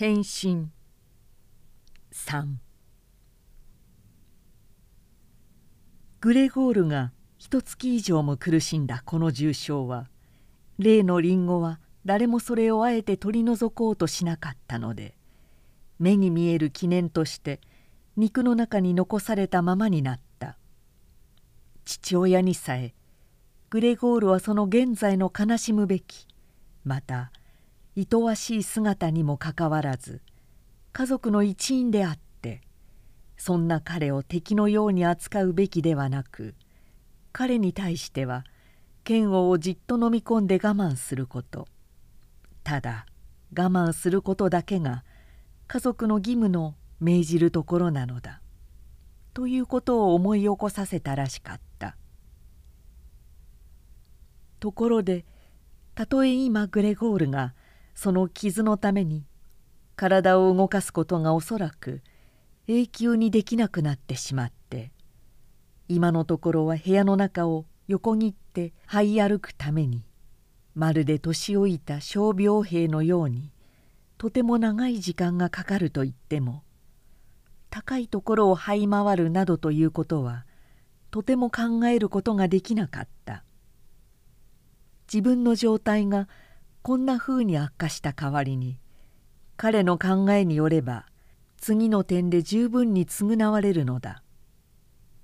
変身。3グレゴールが一月以上も苦しんだこの重傷は例のリンゴは誰もそれをあえて取り除こうとしなかったので目に見える記念として肉の中に残されたままになった。父親にさえグレゴールはその現在の悲しむべきまたいとわしい姿にもかかわらず家族の一員であってそんな彼を敵のように扱うべきではなく彼に対しては剣王をじっと飲み込んで我慢すること。ただ我慢することだけが家族の義務の命じるところなのだ。ということを思い起こさせたらしかった。ところでたとえ今グレゴールがその傷のために体を動かすことがおそらく永久にできなくなってしまって今のところは部屋の中を横切って這い歩くためにまるで年老いた傷病兵のようにとても長い時間がかかると言っても高いところを這い回るなどということはとても考えることができなかった。自分の状態がこんなふうに悪化した代わりに彼の考えによれば次の点で十分に償われるのだ。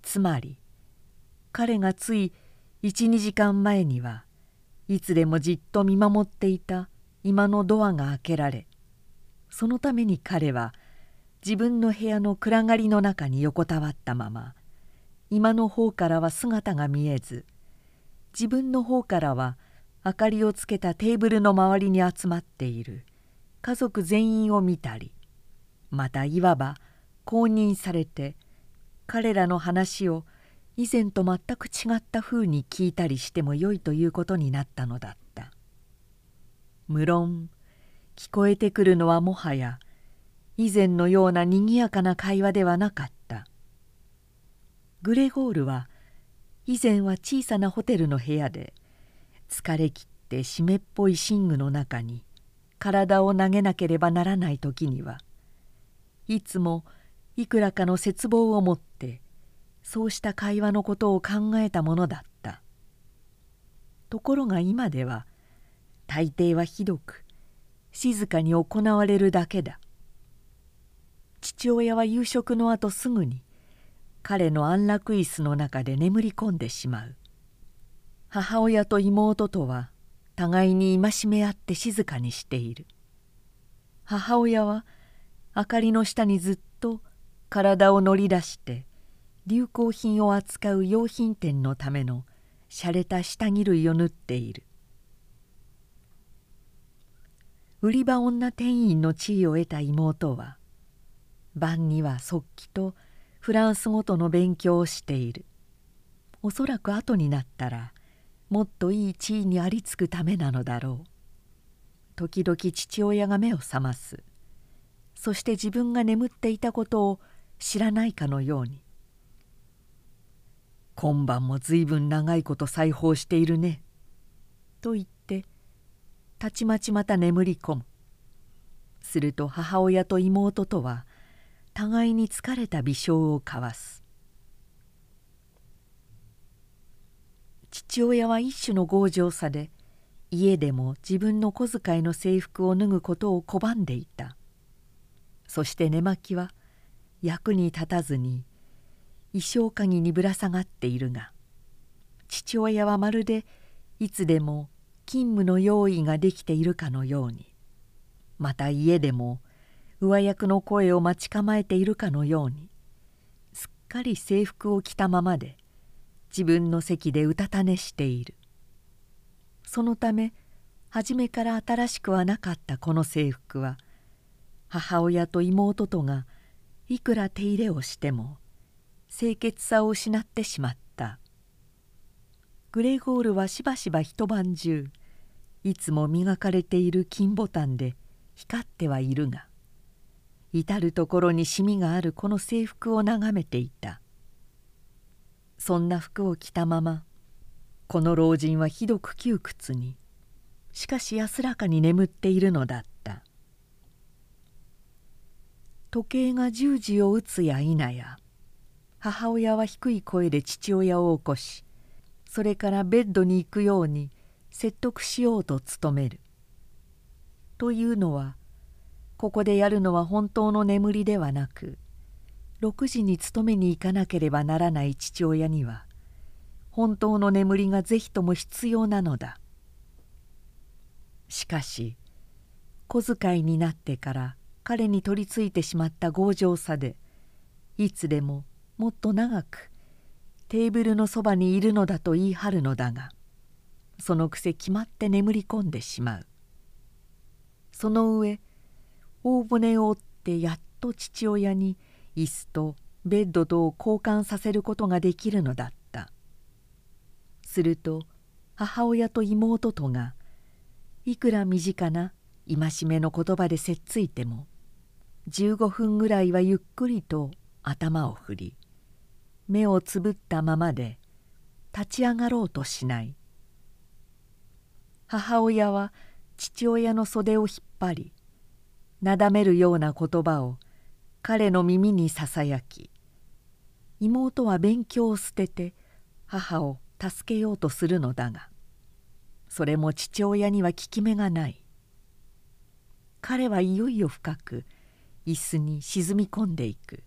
つまり彼がつい12時間前にはいつでもじっと見守っていた今のドアが開けられそのために彼は自分の部屋の暗がりの中に横たわったまま今の方からは姿が見えず自分の方からは明かりをつけたテーブルの周りに集まっている。家族全員を見たりまたいわば公認されて彼らの話を以前と全く違ったふうに聞いたりしてもよいということになったのだった。無論聞こえてくるのはもはや以前のようなにぎやかな会話ではなかった。グレゴールは以前は小さなホテルの部屋で疲れ切って湿っぽい寝具の中に体を投げなければならない時にはいつもいくらかの絶望を持ってそうした会話のことを考えたものだった。ところが今では大抵はひどく静かに行われるだけだ。父親は夕食のあとすぐに彼の安楽椅子の中で眠り込んでしまう。母親と妹とは互いに戒め合って静かにしている。母親は明かりの下にずっと体を乗り出して流行品を扱う用品店のための洒落た下着類を縫っている。売り場女店員の地位を得た妹は晩には速記とフランス語との勉強をしている。おそらく後になったらもっといい地位にありつくためなのだろう。時々父親が目を覚ます。そして自分が眠っていたことを知らないかのように「今晩もずいぶん長いこと裁縫しているね」と言ってたちまちまた眠り込む。すると母親と妹とは互いに疲れた微笑を交わす。父親は一種の強情さで家でも自分の小遣いの制服を脱ぐことを拒んでいた。そして寝巻きは役に立たずに衣装鍵にぶら下がっているが父親はまるでいつでも勤務の用意ができているかのようにまた家でも上役の声を待ち構えているかのようにすっかり制服を着たままで自分の席でうたた寝している。そのため初めから新しくはなかったこの制服は母親と妹とがいくら手入れをしても清潔さを失ってしまった。グレゴールはしばしば一晩中いつも磨かれている金ボタンで光ってはいるが至る所にシミがあるこの制服を眺めていた。そんな服を着たままこの老人はひどく窮屈にしかし安らかに眠っているのだった時計が十時を打つや否や母親は低い声で父親を起こしそれからベッドに行くように説得しようと努める。というのはここでやるのは本当の眠りではなく6時に勤めに行かなければならない父親には本当の眠りが是非とも必要なのだ。しかし小遣いになってから彼に取りついてしまった強情さでいつでももっと長くテーブルのそばにいるのだと言い張るのだがそのくせ決まって眠り込んでしまうその上大骨を折ってやっと父親に椅子とベッドとを交換させることができるのだった。すると母親と妹とがいくら身近な戒めの言葉でせっついても15分ぐらいはゆっくりと頭を振り目をつぶったままで立ち上がろうとしない。母親は父親の袖を引っ張りなだめるような言葉を彼の耳にささやき妹は勉強を捨てて母を助けようとするのだがそれも父親には効き目がない。彼はいよいよ深く椅子に沈み込んでいく。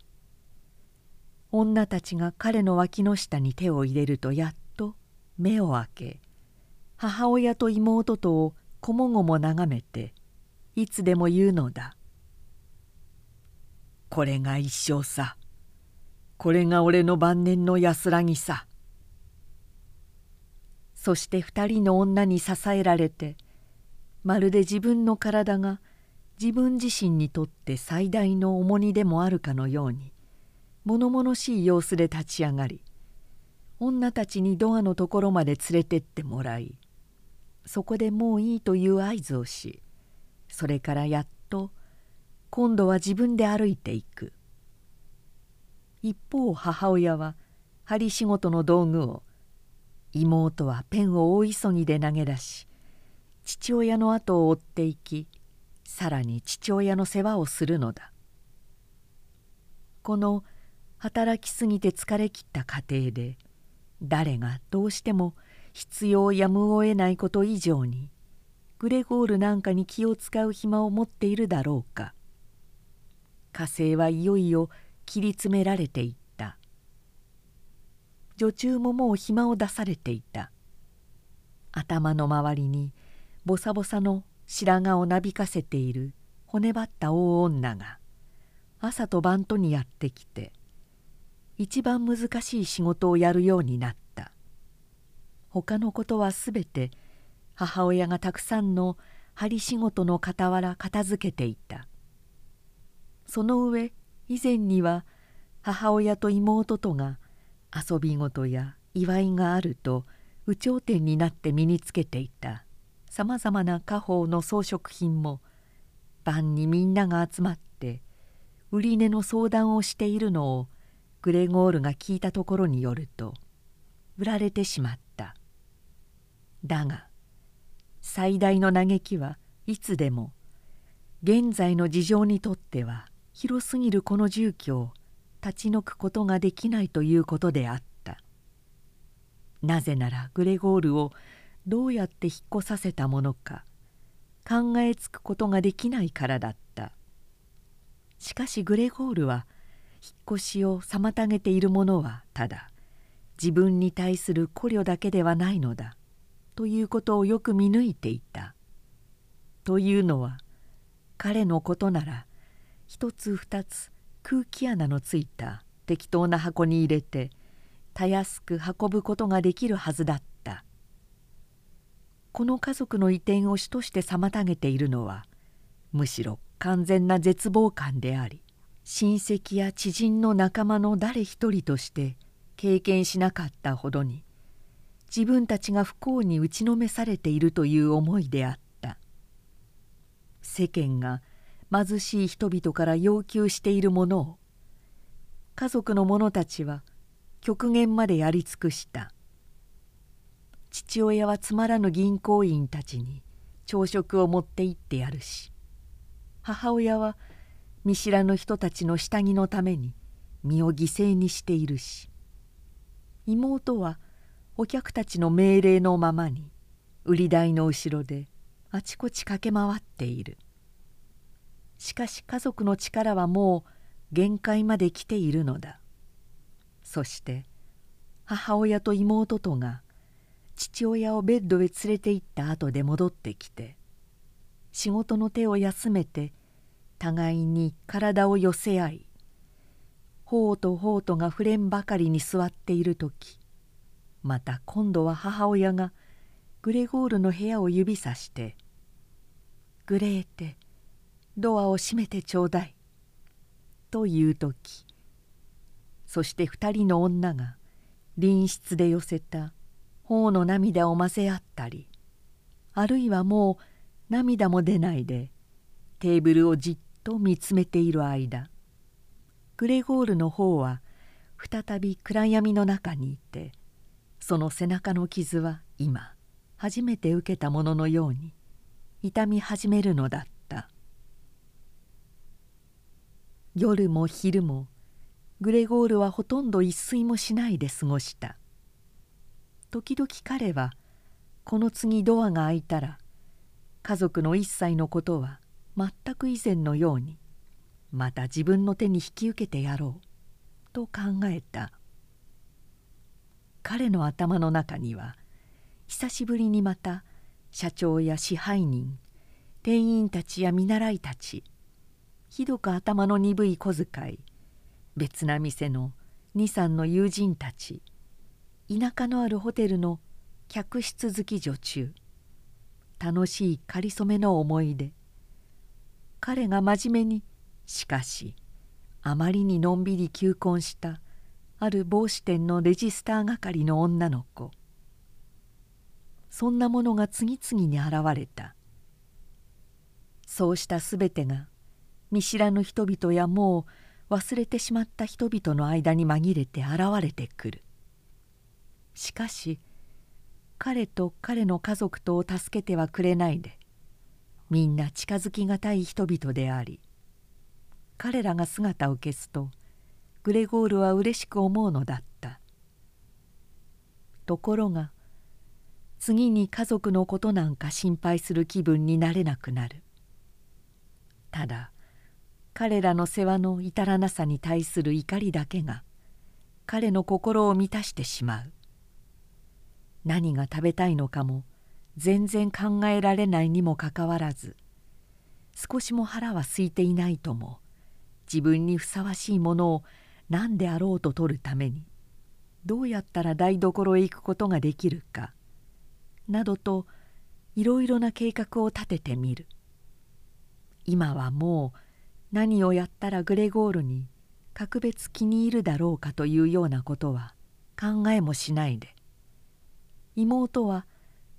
女たちが彼の脇の下に手を入れるとやっと目を開け母親と妹とをこもごも眺めていつでも言うのだ「これが一生さ。これが俺の晩年の安らぎさ」そして二人の女に支えられてまるで自分の体が自分自身にとって最大の重荷でもあるかのように物々しい様子で立ち上がり女たちにドアのところまで連れてってもらいそこでもういいという合図をしそれからやっと今度は自分で歩いていく。一方母親は針仕事の道具を。妹はペンを大急ぎで投げ出し父親の後を追っていきさらに父親の世話をするのだ。この働きすぎて疲れきった家庭で誰がどうしても必要やむを得ないこと以上にグレゴールなんかに気を使う暇を持っているだろうか。火星はいよいよ切り詰められていった。女中ももう暇を出されていた。頭の周りにボサボサの白髪をなびかせている骨張った大女が朝と晩とにやってきて一番難しい仕事をやるようになった。他のことはすべて母親がたくさんの針仕事の傍ら片付けていた。その上以前には母親と妹とが遊び事や祝いがあると有頂天になって身につけていた。さまざまな家宝の装飾品も晩にみんなが集まって売値の相談をしているのをグレゴールが聞いたところによると売られてしまった。だが最大の嘆きはいつでも現在の事情にとっては広すぎるこの住居を立ち退くことができないということであったなぜならグレゴールをどうやって引っ越させたものか考えつくことができないからだったしかしグレゴールは引っ越しを妨げているものはただ自分に対する考慮だけではないのだということをよく見抜いていた。というのは彼のことなら一つ二つ空気穴のついた適当な箱に入れてたやすく運ぶことができるはずだった。この家族の移転を主として妨げているのはむしろ完全な絶望感であり親戚や知人の仲間の誰一人として経験しなかったほどに自分たちが不幸に打ちのめされているという思いであった世間が貧しい人々から要求しているものを家族の者たちは極限までやり尽くした。父親はつまらぬ銀行員たちに朝食を持って行ってやるし母親は見知らぬ人たちの下着のために身を犠牲にしているし妹はお客たちの命令のままに売り台の後ろであちこち駆け回っている。しかし家族の力はもう限界まで来ているのだ。そして母親と妹とが父親をベッドへ連れて行った後で戻ってきて仕事の手を休めて互いに体を寄せ合い頬と頬とが触れんばかりに座っている時また今度は母親がグレゴールの部屋を指さして「グレーテドアを閉めてちょうだい」という時そして二人の女が隣室で寄せた頬の涙を混ぜ合ったりあるいはもう涙も出ないでテーブルをじっと見つめている間グレゴールの方は再び暗闇の中にいてその背中の傷は今初めて受けたもののように痛み始めるのだった。夜も昼もグレゴールはほとんど一睡もしないで過ごした。時々彼はこの次ドアが開いたら家族の一切のことは全く以前のようにまた自分の手に引き受けてやろうと考えた。彼の頭の中には久しぶりにまた社長や支配人店員たちや見習いたちひどく頭の鈍い小遣い。別な店の23の友人たち。田舎のあるホテルの客室付き女中。楽しいかりそめの思い出。彼が真面目にしかしあまりにのんびり求婚したある帽子店のレジスター係の女の子。そんなものが次々に現れた。そうしたすべてが見知らぬ人々やもう忘れてしまった人々の間に紛れて現れてくる。しかし彼と彼の家族とを助けてはくれないでみんな近づきがたい人々であり彼らが姿を消すとグレゴールは嬉しく思うのだった。ところが次に家族のことなんか心配する気分になれなくなる。ただ彼らの世話の至らなさに対する怒りだけが彼の心を満たしてしまう。何が食べたいのかも全然考えられないにもかかわらず少しも腹は空いていないとも自分にふさわしいものを何であろうと取るためにどうやったら台所へ行くことができるかなどといろいろな計画を立ててみる。今はもう何をやったらグレゴールに格別気に入るだろうかというようなことは考えもしないで。妹は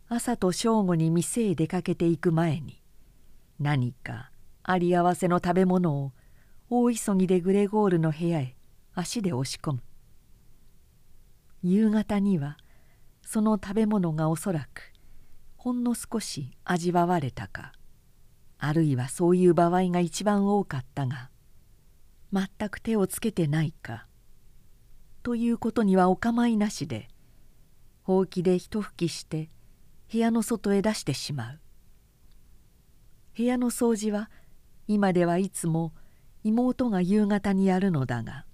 朝と正午に店へ出かけていく前に何かあり合わせの食べ物を大急ぎでグレゴールの部屋へ足で押し込む。夕方にはその食べ物がおそらくほんの少し味わわれたか。あるいはそういう場合が一番多かったが全く手をつけてないかということにはお構いなしでほうきで一吹きして部屋の外へ出してしまう。部屋の掃除は今ではいつも妹が夕方にやるのだが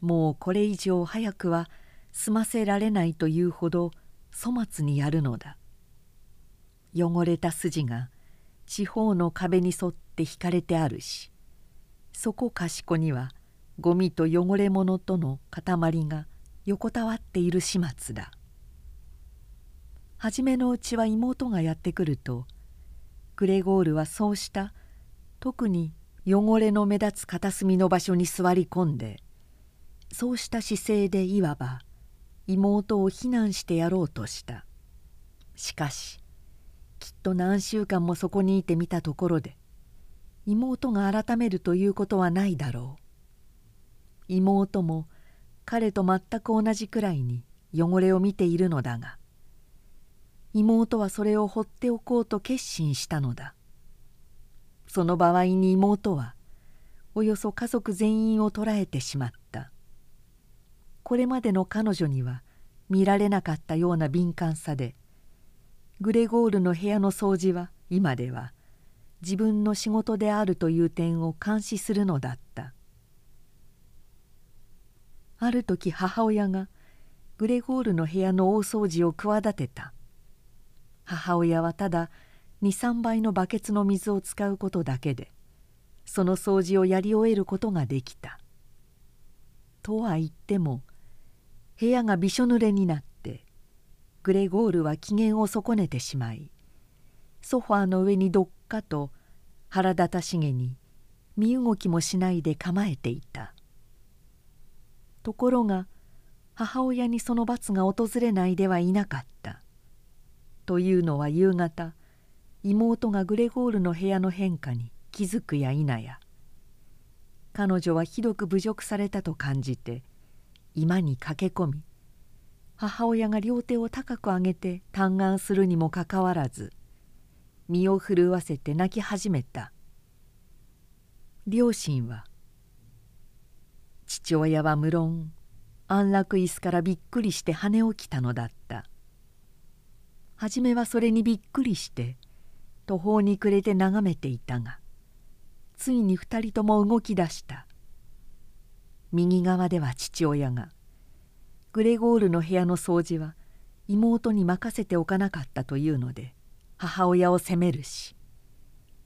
もうこれ以上早くは済ませられないというほど粗末にやるのだ。汚れた筋が四方の壁に沿って引かれてあるしそこかしこにはゴミと汚れ物との塊が横たわっている始末だ。初めのうちは妹がやってくるとグレゴールはそうした特に汚れの目立つ片隅の場所に座り込んでそうした姿勢でいわば妹を非難してやろうとした。しかしと何週間もそこにいてみたところで妹が改めるということはないだろう。妹も彼と全く同じくらいに汚れを見ているのだが妹はそれを放っておこうと決心したのだ。その場合に妹はおよそ家族全員を捉えてしまった。これまでの彼女には見られなかったような敏感さでグレゴールの部屋の掃除は今では自分の仕事であるという点を監視するのだった。ある時母親がグレゴールの部屋の大掃除を企てた。母親はただ23倍のバケツの水を使うことだけでその掃除をやり終えることができた。とは言っても部屋がびしょ濡れになってグレゴールは機嫌を損ねてしまいソファーの上にどっかと腹立たしげに身動きもしないで構えていた。ところが母親にその罰が訪れないではいなかった。というのは夕方妹がグレゴールの部屋の変化に気づくや否や。彼女はひどく侮辱されたと感じて居間に駆け込み母親が両手を高く上げて嘆願するにもかかわらず身を震わせて泣き始めた。両親は父親は無論安楽椅子からびっくりして跳ね起きたのだった。初めはそれにびっくりして途方に暮れて眺めていたがついに二人とも動き出した。右側では父親がグレゴールの部屋の掃除は妹に任せておかなかったというので母親を責めるし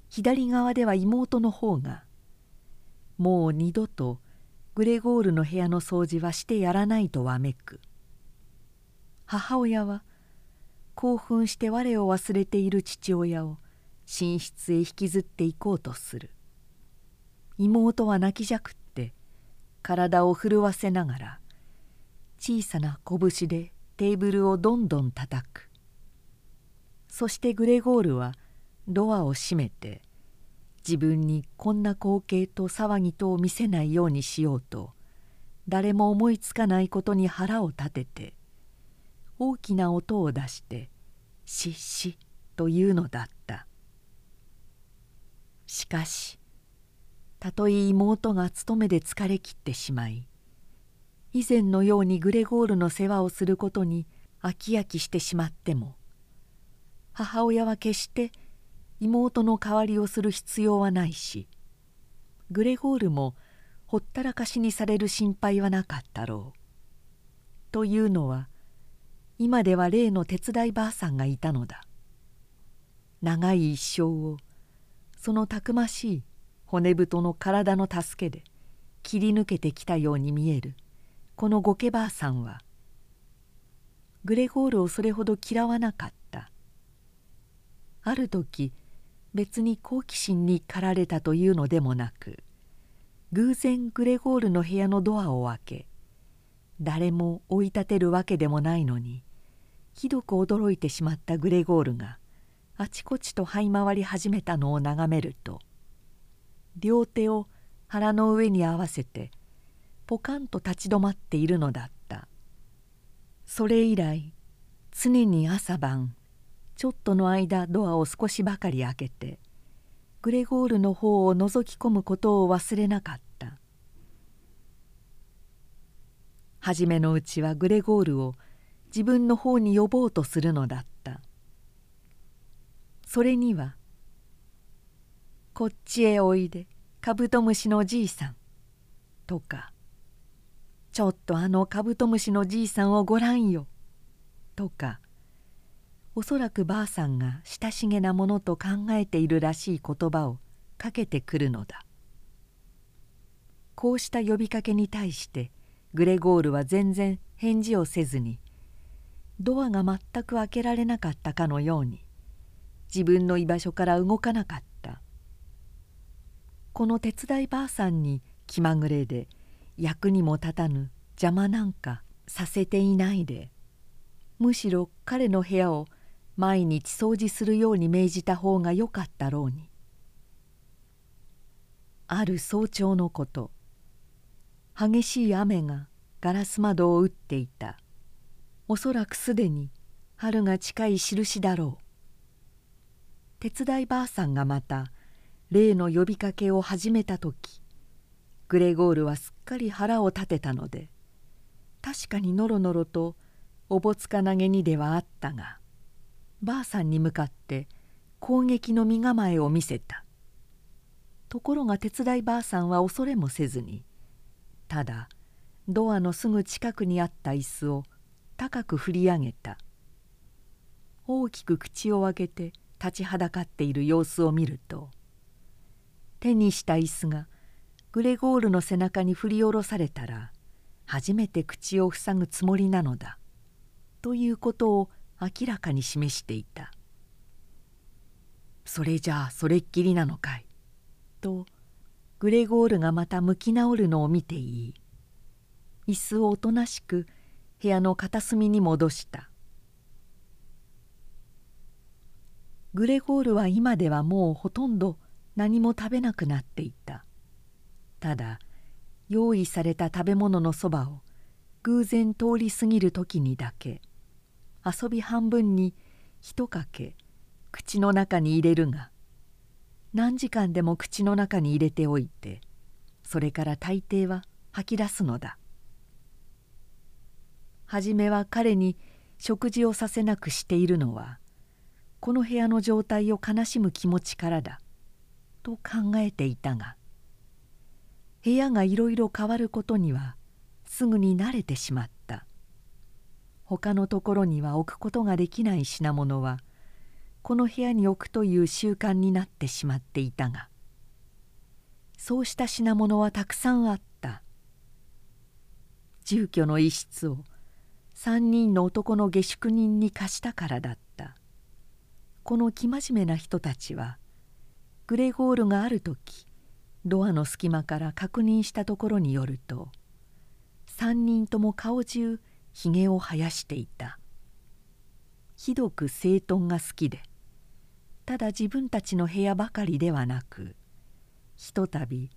左側では妹の方がもう二度とグレゴールの部屋の掃除はしてやらないとわめく。母親は興奮して我を忘れている父親を寝室へ引きずっていこうとする。妹は泣きじゃくって体を震わせながら小さな拳でテーブルをどんどん叩く。そしてグレゴールはドアを閉めて自分にこんな光景と騒ぎとを見せないようにしようと誰も思いつかないことに腹を立てて大きな音を出して「しっし」というのだった。しかしたとえ妹が勤めで疲れきってしまい以前のようにグレゴールの世話をすることに飽き飽きしてしまっても母親は決して妹の代わりをする必要はないしグレゴールもほったらかしにされる心配はなかったろう。というのは今では例の手伝いばあさんがいたのだ。長い一生をそのたくましい骨太の体の助けで切り抜けてきたように見えるこのゴケばあさんはグレゴールをそれほど嫌わなかった。ある時別に好奇心に駆られたというのでもなく偶然グレゴールの部屋のドアを開け誰も追い立てるわけでもないのにひどく驚いてしまったグレゴールがあちこちと這い回り始めたのを眺めると両手を腹の上に合わせてポカンと立ち止まっているのだった。それ以来常に朝晩ちょっとの間ドアを少しばかり開けてグレゴールの方を覗き込むことを忘れなかった。初めのうちはグレゴールを自分の方に呼ぼうとするのだった。それにはこっちへおいでカブトムシのじいさん」とか「ちょっとあのカブトムシのじいさんをごらんよ」とかおそらくばあさんが親しげなものと考えているらしい言葉をかけてくるのだ。こうした呼びかけに対してグレゴールは全然返事をせずにドアが全く開けられなかったかのように自分の居場所から動かなかった。この手伝いばあさんに気まぐれで役にも立たぬ邪魔なんかさせていないで。むしろ彼の部屋を毎日掃除するように命じた方がよかったろうに。ある早朝のこと激しい雨がガラス窓を打っていた。おそらくすでに春が近い印だろう。手伝いばあさんがまた例の呼びかけを始めた時グレゴールはすっかり腹を立てたので確かにのろのろとおぼつか投げにではあったがばあさんに向かって攻撃の身構えを見せた。ところが手伝いばあさんは恐れもせずにただドアのすぐ近くにあった椅子を高く振り上げた。大きく口を開けて立ちはだかっている様子を見ると手にした椅子がグレゴールの背中に振り下ろされたら初めて口を塞ぐつもりなのだということを明らかに示していた「それじゃあそれっきりなのかい」とグレゴールがまた向き直るのを見ていい椅子をおとなしく部屋の片隅に戻した。グレゴールは今ではもうほとんど何も食べなくなっていた。ただ用意された食べ物のそばを偶然通り過ぎる時にだけ遊び半分に一かけ口の中に入れるが何時間でも口の中に入れておいてそれから大抵は吐き出すのだ。初めは彼に食事をさせなくしているのはこの部屋の状態を悲しむ気持ちからだと考えていたが部屋がいろいろ変わることにはすぐに慣れてしまった。他のところには置くことができない品物はこの部屋に置くという習慣になってしまっていたがそうした品物はたくさんあった。住居の一室を3人の男の下宿人に貸したからだった。この生真面目な人たちはグレゴールがある時ドアの隙間から確認したところによると3人とも顔中ひげを生やしていた。ひどく整頓が好きでただ自分たちの部屋ばかりではなくひとたび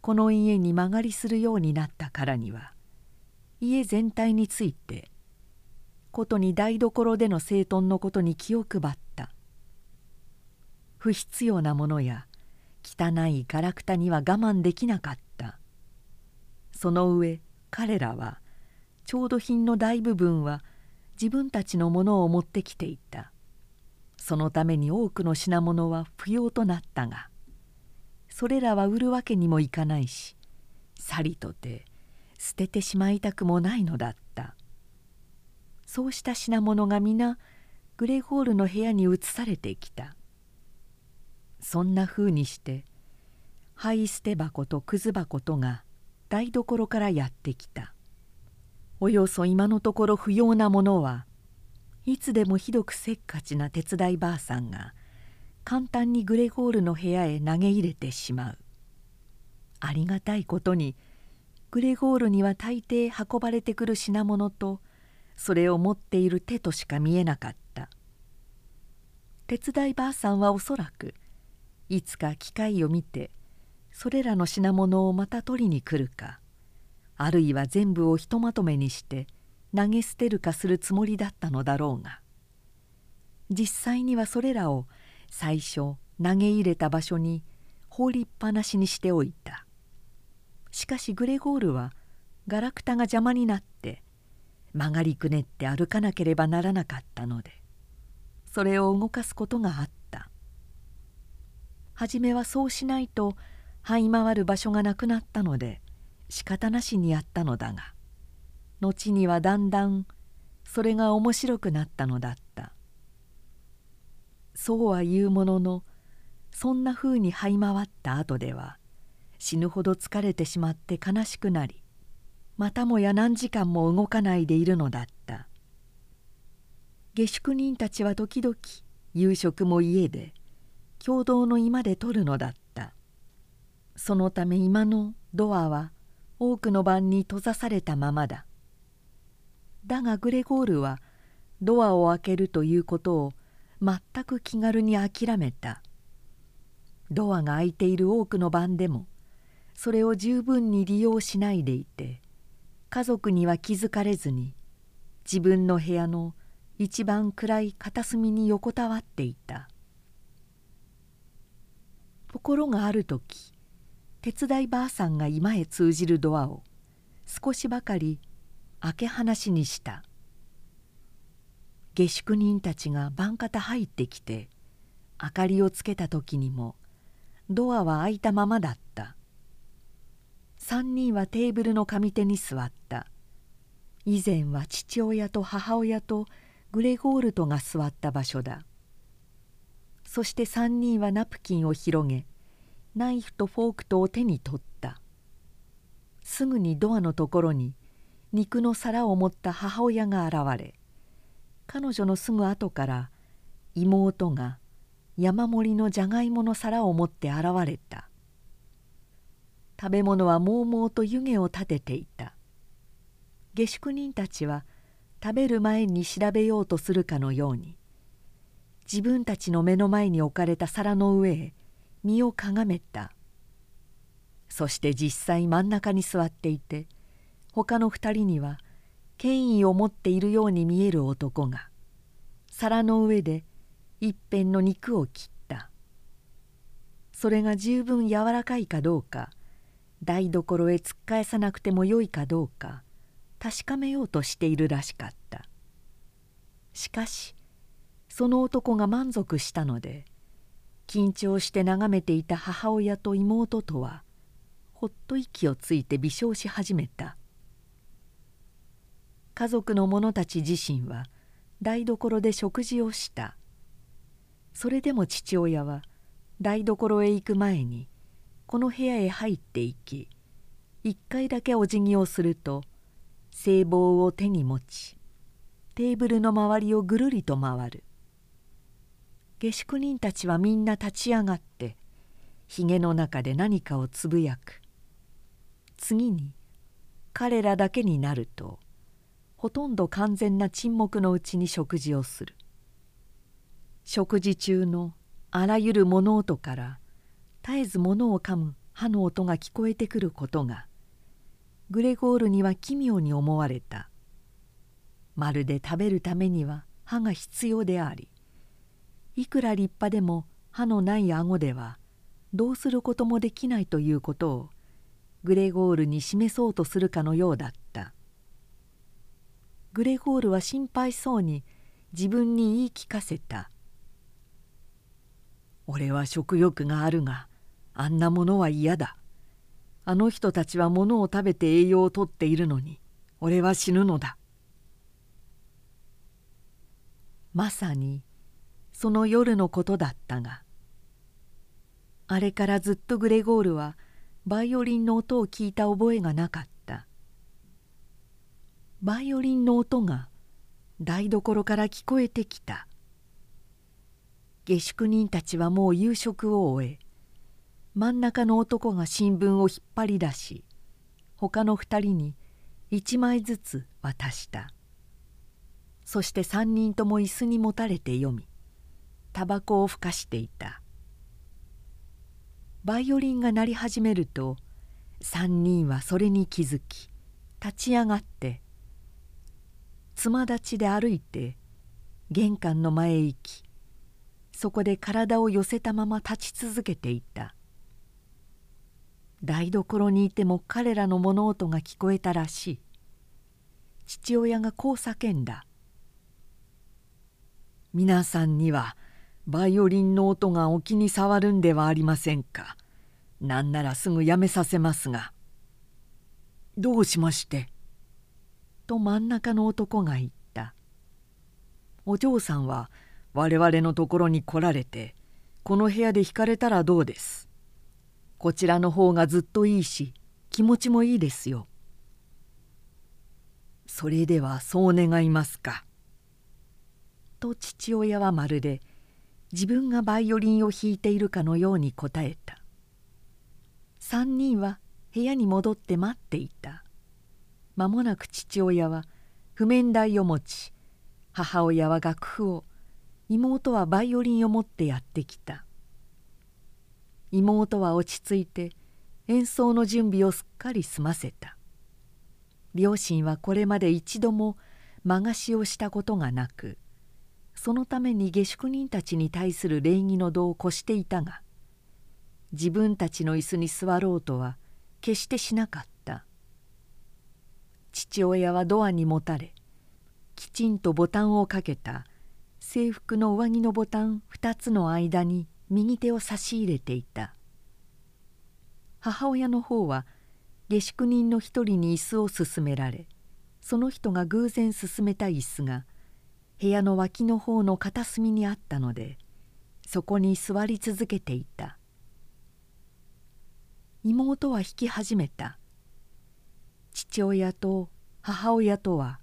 この家に間借りするようになったからには家全体についてことに台所での整頓のことに気を配った。不必要なものや汚いガラクタには我慢できなかった。その上彼らは調度品の大部分は自分たちのものを持ってきていた。そのために多くの品物は不要となったがそれらは売るわけにもいかないしさりとて捨ててしまいたくもないのだった。そうした品物が皆グレゴールの部屋に移されてきた。そんなふうにして灰捨て箱とくず箱とが台所からやってきた。およそ今のところ不要なものはいつでもひどくせっかちな手伝いばあさんが簡単にグレゴールの部屋へ投げ入れてしまう。ありがたいことにグレゴールには大抵運ばれてくる品物とそれを持っている手としか見えなかった。手伝いばあさんはおそらくいつか機会を見てそれらの品物をまた取りに来るかあるいは全部をひとまとめにして投げ捨てるかするつもりだったのだろうが実際にはそれらを最初投げ入れた場所に放りっぱなしにしておいた。しかしグレゴールはガラクタが邪魔になって曲がりくねって歩かなければならなかったのでそれを動かすことがあった初めはそうしないと這い回る場所がなくなったので仕方なしにやったのだが後にはだんだんそれが面白くなったのだった。そうは言うもののそんなふうに這い回った後では死ぬほど疲れてしまって悲しくなりまたもや何時間も動かないでいるのだった。下宿人たちは時々夕食も家で共同の居間で取るのだった。そのため今のドアは多くの晩に閉ざされたままだ。だがグレゴールはドアを開けるということを全く気軽に諦めた。ドアが開いている多くの晩でもそれを十分に利用しないでいて家族には気づかれずに自分の部屋の一番暗い片隅に横たわっていた。ところがある時手伝いばあさんが居間へ通じるドアを少しばかり開け放しにした。下宿人たちが晩方入ってきて明かりをつけた時にもドアは開いたままだった。3人はテーブルの上手に座った。以前は父親と母親とグレゴールトが座った場所だ。そして3人はナプキンを広げナイフとフォークとを手に取った。すぐにドアのところに肉の皿を持った母親が現れ彼女のすぐ後から妹が山盛りのじゃがいもの皿を持って現れた。食べ物はもうもうと湯気を立てていた。下宿人たちは食べる前に調べようとするかのように自分たちの目の前に置かれた皿の上へ身をかがめた。そして実際真ん中に座っていて他の二人には権威を持っているように見える男が皿の上で一辺の肉を切った。それが十分柔らかいかどうか台所へ突っ返さなくてもよいかどうか確かめようとしているらしかった。しかしその男が満足したので緊張して眺めていた母親と妹とはほっと息をついて微笑し始めた。家族の者たち自身は台所で食事をした。それでも父親は台所へ行く前にこの部屋へ入っていき一回だけお辞儀をすると聖棒を手に持ちテーブルの周りをぐるりと回る。下宿人たちはみんな立ち上がってひげの中で何かをつぶやく。次に彼らだけになるとほとんど完全な沈黙のうちに食事をする。食事中のあらゆる物音から絶えず物を噛む歯の音が聞こえてくることがグレゴールには奇妙に思われた。まるで食べるためには歯が必要でありいくら立派でも歯のない顎ではどうすることもできないということをグレゴールに示そうとするかのようだった。グレゴールは心配そうに自分に言い聞かせた「俺は食欲があるがあんなものは嫌だ。あの人たちは物を食べて栄養をとっているのに俺は死ぬのだ」まさにその夜のことだったがあれからずっとグレゴールはバイオリンの音を聞いた覚えがなかった。バイオリンの音が台所から聞こえてきた。下宿人たちはもう夕食を終え真ん中の男が新聞を引っ張り出し他の二人に一枚ずつ渡した。そして三人とも椅子にもたれて読みタバコをふかしていた。バイオリンが鳴り始めると三人はそれに気づき立ち上がってつま立ちで歩いて玄関の前へ行きそこで体を寄せたまま立ち続けていた。台所にいても彼らの物音が聞こえたらしい。父親がこう叫んだ「皆さんにはバイオリンの音がお気に障るんではありませんか。なんならすぐやめさせますが」「どうしまして?」と真ん中の男が言った「お嬢さんは我々のところに来られてこの部屋で引かれたらどうです。こちらの方がずっといいし気持ちもいいですよ」「それではそう願いますか」と父親はまるで自分がバイオリンを弾いているかのように答えた。3人は部屋に戻って待っていた。間もなく父親は譜面台を持ち母親は楽譜を妹はバイオリンを持ってやってきた。妹は落ち着いて演奏の準備をすっかり済ませた。両親はこれまで一度も間貸しをしたことがなくそのために下宿人たちに対する礼儀の度を越していたが自分たちの椅子に座ろうとは決してしなかった。父親はドアにもたれきちんとボタンをかけた。制服の上着のボタン2つの間に右手を差し入れていた。母親の方は下宿人の一人に椅子を勧められその人が偶然勧めた椅子が部屋の脇の方の片隅にあったのでそこに座り続けていた。妹は弾き始めた。父親と母親とは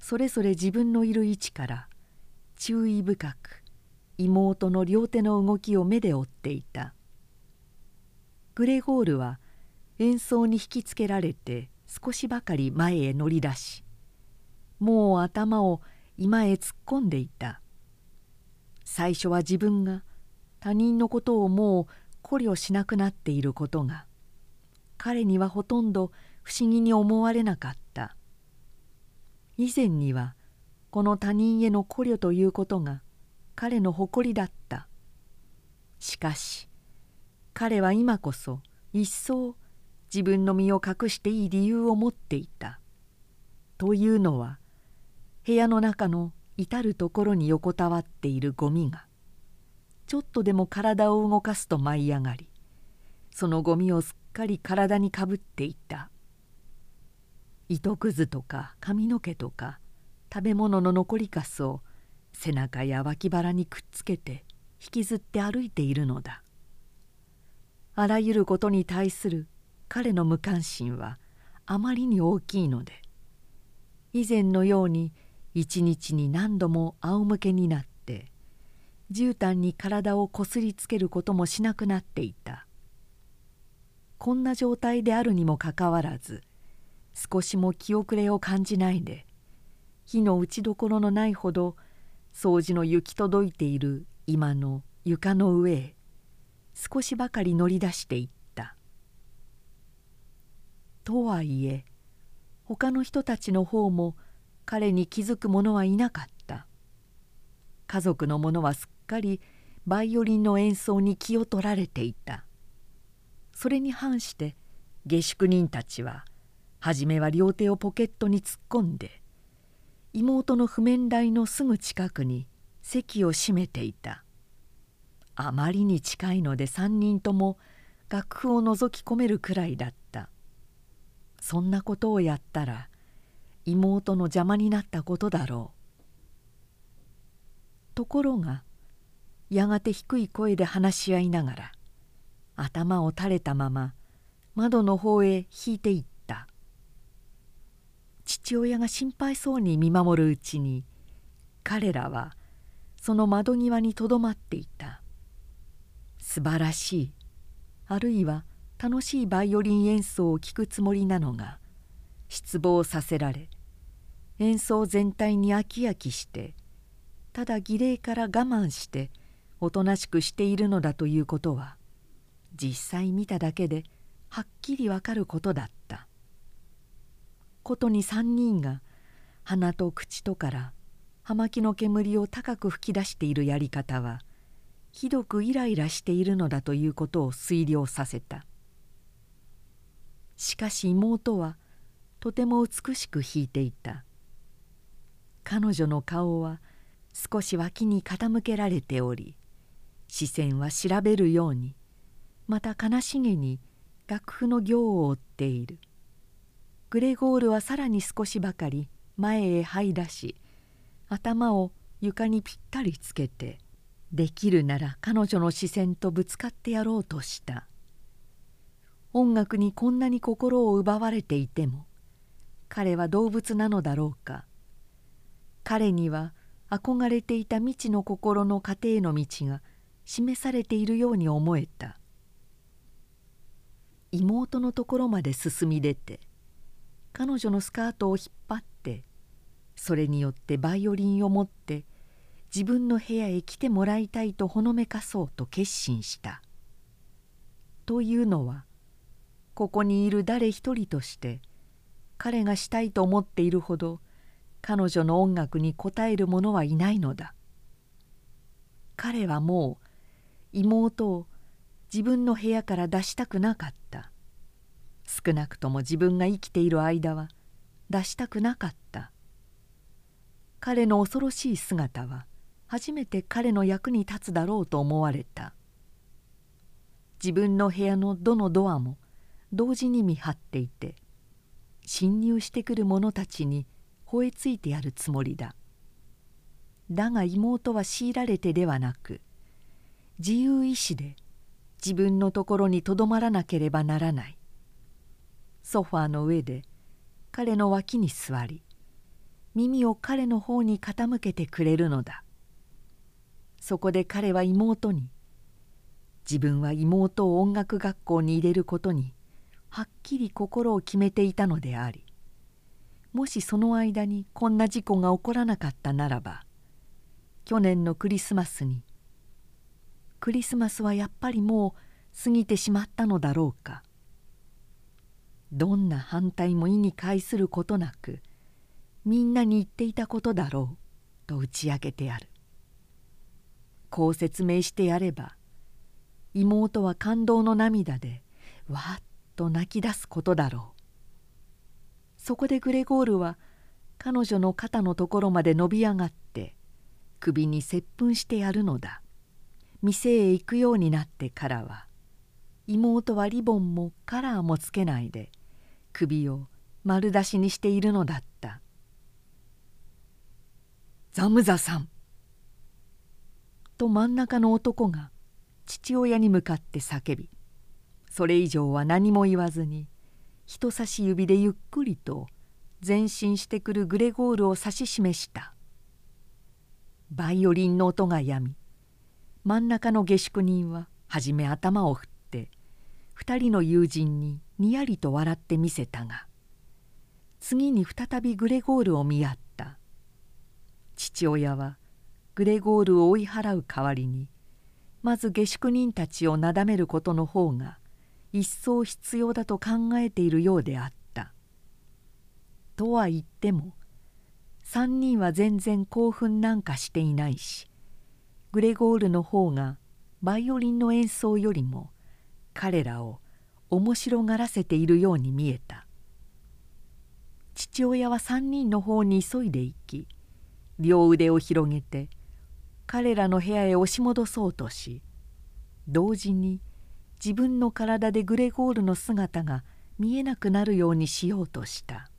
それぞれ自分のいる位置から注意深く妹の両手の動きを目で追っていた。グレゴールは演奏に引きつけられて少しばかり前へ乗り出しもう頭を居間へ突っ込んでいた。最初は自分が他人のことをもう考慮しなくなっていることが彼にはほとんど不思議に思われなかった。以前にはこの他人への考慮ということが彼の誇りだった。しかし彼は今こそ一層自分の身を隠していい理由を持っていた。というのは部屋の中の至る所に横たわっているゴミがちょっとでも体を動かすと舞い上がりそのゴミをすっかり体にかぶっていた。糸くずとか髪の毛とか食べ物の残りかすを背中や脇腹にくっつけて引きずって歩いているのだ。あらゆることに対する彼の無関心はあまりに大きいので以前のように一日に何度も仰向けになって絨毯に体をこすりつけることもしなくなっていた。こんな状態であるにもかかわらず少しも気遅れを感じないで火の打ちどころのないほど掃除の行き届いている今の床の上へ少しばかり乗り出していった。とはいえ他の人たちの方も彼に気づく者はいなかった。家族の者はすっかりバイオリンの演奏に気を取られていた。それに反して下宿人たちは初めは両手をポケットに突っ込んで妹の譜面台のすぐ近くに席を閉めていた。あまりに近いので3人とも楽譜を覗き込めるくらいだった。そんなことをやったら妹の邪魔になったことだろう。ところがやがて低い声で話し合いながら頭を垂れたまま窓の方へ引いていった。父親が心配そうに見守るうちに彼らはその窓際にとどまっていた。素晴らしい。あるいは楽しいバイオリン演奏を聴くつもりなのが失望させられ演奏全体に飽き飽きしてただ儀礼から我慢しておとなしくしているのだということは実際見ただけではっきりわかることだった。ことに3人が鼻と口とから葉巻の煙を高く吹き出しているやり方はひどくイライラしているのだということを推量させた。しかし妹はとても美しく弾いていた。彼女の顔は少し脇に傾けられており視線は調べるようにまた悲しげに楽譜の行を追っている。グレゴールはさらに少しばかり前へ這い出し頭を床にぴったりつけてできるなら彼女の視線とぶつかってやろうとした音楽にこんなに心を奪われていても彼は動物なのだろうか彼には憧れていた未知の心の過程の道が示されているように思えた妹のところまで進み出て彼女のスカートを引っ張ってそれによってバイオリンを持って自分の部屋へ来てもらいたいとほのめかそうと決心した。というのはここにいる誰一人として彼がしたいと思っているほど彼女の音楽に応える者はいないのだ。彼はもう妹を自分の部屋から出したくなかった。少なくとも自分が生きている間は出したくなかった。彼の恐ろしい姿は初めて彼の役に立つだろうと思われた。自分の部屋のどのドアも同時に見張っていて侵入してくる者たちに吠えついてやるつもりだ。だが妹は強いられてではなく自由意志で自分のところにとどまらなければならない。ソファーの上で彼の脇に座り耳を彼の方に傾けてくれるのだ。そこで彼は妹に自分は妹を音楽学校に入れることにはっきり心を決めていたのでありもしその間にこんな事故が起こらなかったならば去年のクリスマスにクリスマスはやっぱりもう過ぎてしまったのだろうか。どんな反対も意に介することなくみんなに言っていたことだろうと打ち明けてやる。こう説明してやれば妹は感動の涙でわっと泣き出すことだろう。そこでグレゴールは彼女の肩のところまで伸び上がって首に接吻してやるのだ。店へ行くようになってからは妹はリボンもカラーもつけないで首を丸出しにしているのだった「ザムザさん」と真ん中の男が父親に向かって叫びそれ以上は何も言わずに人差し指でゆっくりと前進してくるグレゴールを指し示した。バイオリンの音がやみ真ん中の下宿人は初め頭を振って2人の友人ににやりと笑ってみせたが次に再びグレゴールを見合った。父親はグレゴールを追い払う代わりにまず下宿人たちをなだめることの方が一層必要だと考えているようであった。とは言っても3人は全然興奮なんかしていないしグレゴールの方がバイオリンの演奏よりも彼らを面白がらせているように見えた父親は3人の方に急いで行き両腕を広げて彼らの部屋へ押し戻そうとし同時に自分の体でグレゴールの姿が見えなくなるようにしようとした。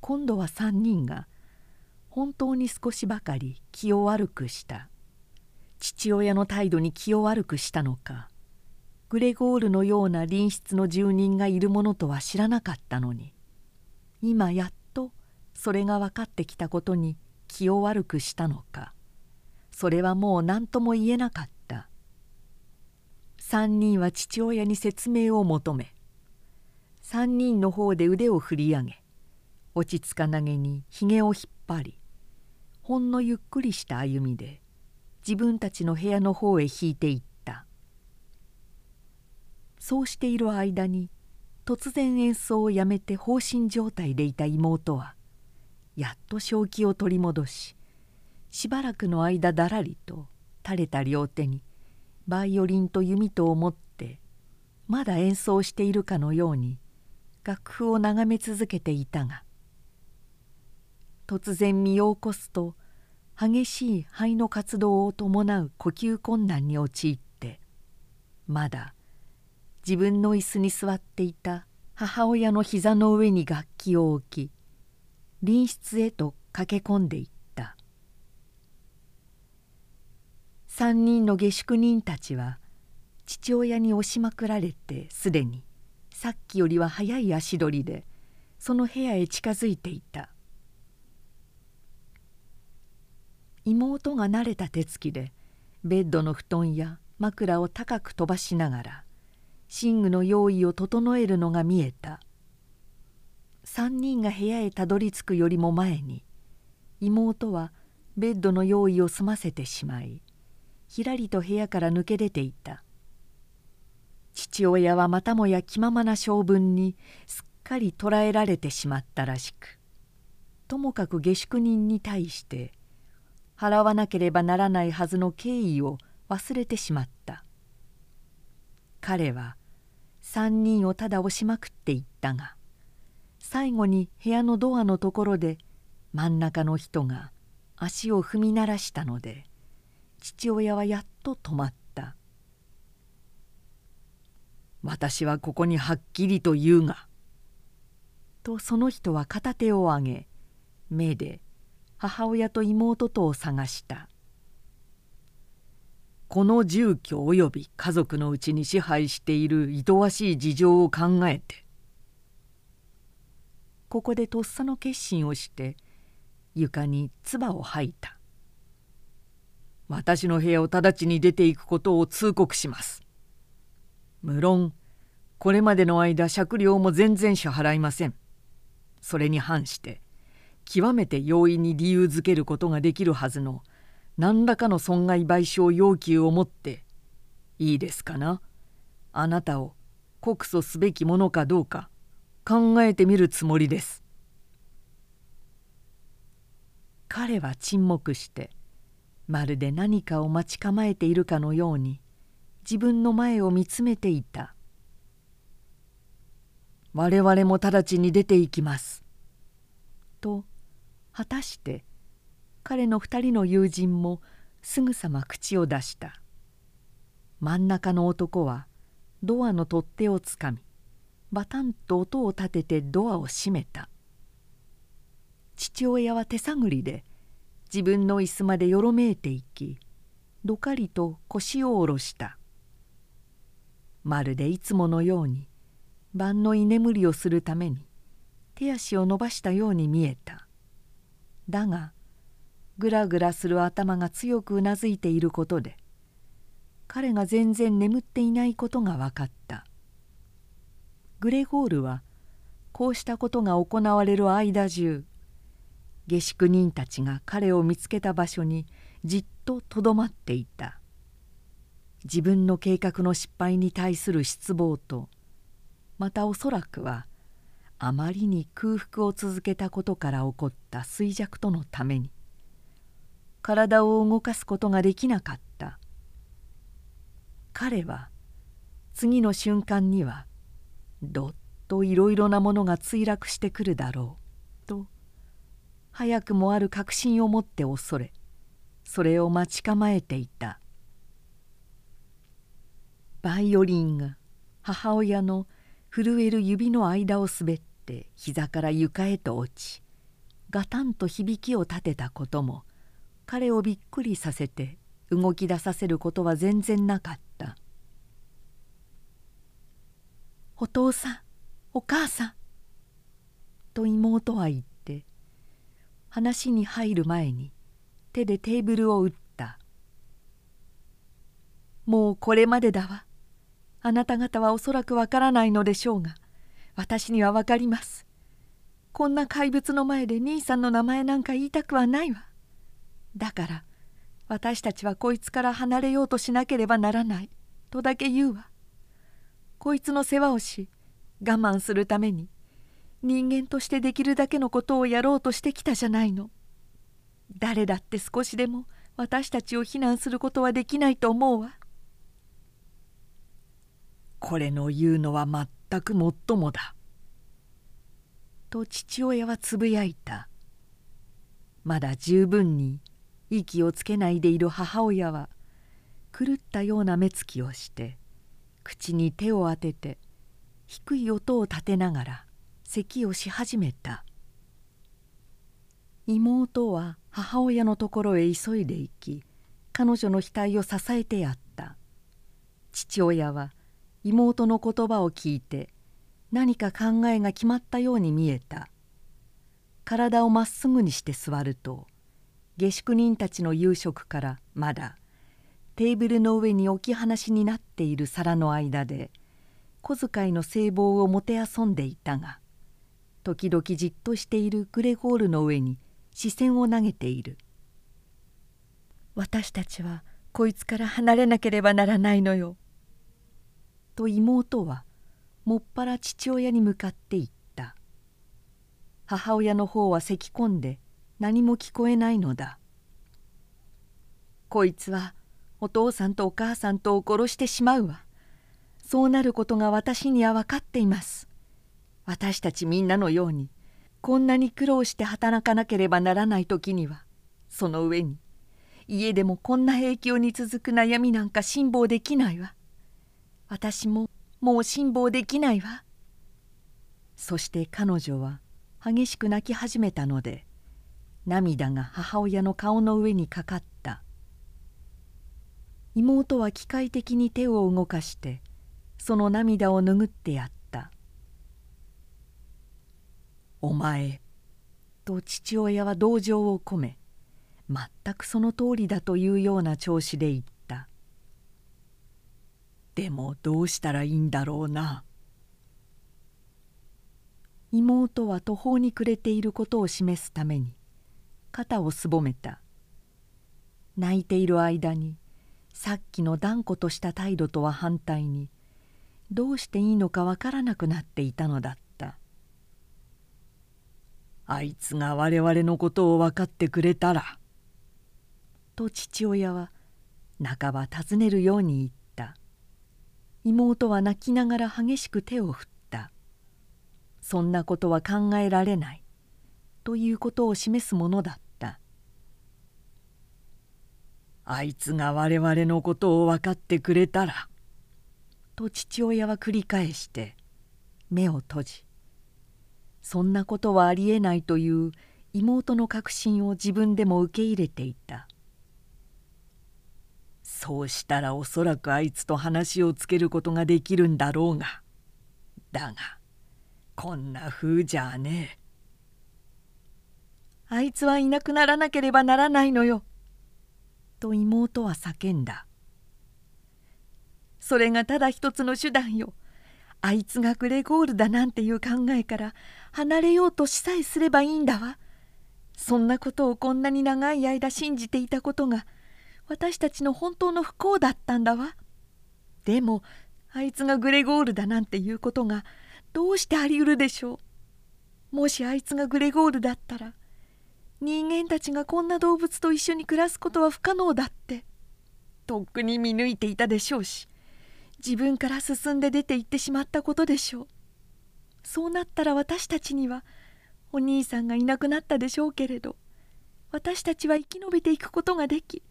今度は3人が本当に少しばかり気を悪くした。父親の態度に気を悪くしたのか。グレゴールのような隣室の住人がいるものとは知らなかったのに。今やっとそれが分かってきたことに気を悪くしたのか。それはもう何とも言えなかった。3人は父親に説明を求め3人の方で腕を振り上げ落ち着かなげにひげを引っ張りほんのゆっくりした歩みで自分たちの部屋の方へ引いていった。そうしている間に突然演奏をやめて放心状態でいた妹はやっと正気を取り戻ししばらくの間だらりと垂れた両手にバイオリンと弓とを持ってまだ演奏しているかのように楽譜を眺め続けていたが突然身を起こすと激しい肺の活動を伴う呼吸困難に陥ってまだ自分の椅子に座っていた母親の膝の上に楽器を置き隣室へと駆け込んでいった。3人の下宿人たちは父親に押しまくられてすでに。さっきよりは速い足取りでその部屋へ近づいていた。妹が慣れた手つきでベッドの布団や枕を高く飛ばしながら寝具の用意を整えるのが見えた。3人が部屋へたどり着くよりも前に妹はベッドの用意を済ませてしまいひらりと部屋から抜け出ていた。父親はまたもや気ままな性分にすっかり捕らえられてしまったらしくともかく下宿人に対して払わなければならないはずの敬意を忘れてしまった。彼は3人をただ押しまくっていったが最後に部屋のドアのところで真ん中の人が足を踏み鳴らしたので父親はやっと止まった「私はここにはっきりと言うが」とその人は片手を上げ目で母親と妹とを探した。この住居及び家族のうちに支配しているいとわしい事情を考えてここでとっさの決心をして床に唾を吐いた。私の部屋を直ちに出ていくことを通告します。無論これまでの間借料も全然支払いません。それに反して極めて容易に理由づけることができるはずの何らかの損害賠償要求を持っていいですかな？あなたを告訴すべきものかどうか考えてみるつもりです。彼は沈黙してまるで何かを待ち構えているかのように自分の前を見つめていた「我々も直ちに出ていきます」と果たして彼の二人の友人もすぐさま口を出した。真ん中の男はドアの取っ手をつかみバタンと音を立ててドアを閉めた。父親は手探りで自分の椅子までよろめいていきどかりと腰を下ろした。まるでいつものように晩の居眠りをするために手足を伸ばしたように見えた。だがぐらぐらする頭が強くうなずいていることで彼が全然眠っていないことが分かった。グレゴールはこうしたことが行われる間中下宿人たちが彼を見つけた場所にじっととどまっていた。自分の計画の失敗に対する失望とまたおそらくはあまりに空腹を続けたことから起こった衰弱とのために体を動かすことができなかった。彼は次の瞬間にはどっといろいろなものが墜落してくるだろう。早くもある確信を持って恐れそれを待ち構えていた。バイオリンが母親の震える指の間を滑って膝から床へと落ちガタンと響きを立てたことも彼をびっくりさせて動き出させることは全然なかったお父さんお母さん」と妹は言っ話に入る前に手でテーブルを打った「もうこれまでだわ。あなた方はおそらくわからないのでしょうが私にはわかります。こんな怪物の前で兄さんの名前なんか言いたくはないわ。だから私たちはこいつから離れようとしなければならない。とだけ言うわ。こいつの世話をし我慢するために人間としてできるだけのことをやろうとしてきたじゃないの。誰だって少しでも私たちを非難することはできないと思うわ。これの言うのは全くもっともだ。と父親はつぶやいた。まだ十分に息をつけないでいる母親は狂ったような目つきをして口に手を当てて低い音を立てながら咳をし始めた。妹は母親のところへ急いで行き彼女の額を支えてやった。父親は妹の言葉を聞いて何か考えが決まったように見えた。体をまっすぐにして座ると下宿人たちの夕食からまだテーブルの上に置き放しになっている皿の間で小遣いの聖望をもてあそんでいたが時々じっとしているグレゴールの上に視線を投げている。私たちはこいつから離れなければならないのよ。と妹はもっぱら父親に向かって言った。母親の方は咳き込んで何も聞こえないのだ。こいつはお父さんとお母さんとを殺してしまうわ。そうなることが私には分かっています私たちみんなのようにこんなに苦労して働かなければならない時にはその上に家でもこんな永久に続く悩みなんか辛抱できないわ。私ももう辛抱できないわ。そして彼女は激しく泣き始めたので涙が母親の顔の上にかかった。妹は機械的に手を動かしてその涙を拭ってやった「お前」と父親は同情を込め全くその通りだというような調子で言った「でもどうしたらいいんだろうな」妹は途方に暮れていることを示すために肩をすぼめた。泣いている間にさっきの断固とした態度とは反対にどうしていいのかわからなくなっていたのだった。あいつが我々のことを分かってくれたら。と父親は半ば尋ねるように言った。妹は泣きながら激しく手を振った。そんなことは考えられない。ということを示すものだった。あいつが我々のことを分かってくれたら。と父親は繰り返して目を閉じそんなことはありえないという妹の確信を自分でも受け入れていたそうしたらおそらくあいつと話をつけることができるんだろうがだがこんな風じゃねえあいつはいなくならなければならないのよ。と妹は叫んだ。それがただ一つの手段よ。あいつがグレゴールだなんていう考えから離れようとしさえすればいいんだわ。そんなことをこんなに長い間信じていたことが私たちの本当の不幸だったんだわ。でもあいつがグレゴールだなんていうことがどうしてありうるでしょう。もしあいつがグレゴールだったら人間たちがこんな動物と一緒に暮らすことは不可能だってとっくに見抜いていたでしょうし自分から進んで出て行ってしまったことでしょうそうなったら私たちにはお兄さんがいなくなったでしょうけれど私たちは生き延びていくことができ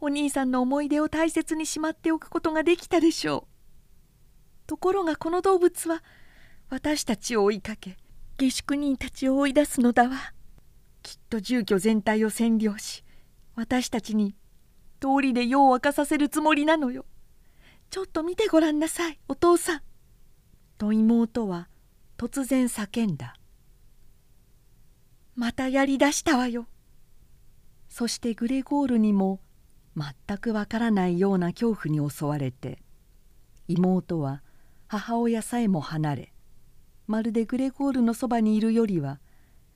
お兄さんの思い出を大切にしまっておくことができたでしょうところがこの動物は私たちを追いかけ下宿人たちを追い出すのだわ。きっと住居全体を占領し私たちに通りで夜を明かさせるつもりなのよ。ちょっと見てごらんなさいお父さん。と妹は突然叫んだ。またやりだしたわよ。そしてグレゴールにも全くわからないような恐怖に襲われて妹は母親さえも離れまるでグレゴールのそばにいるよりは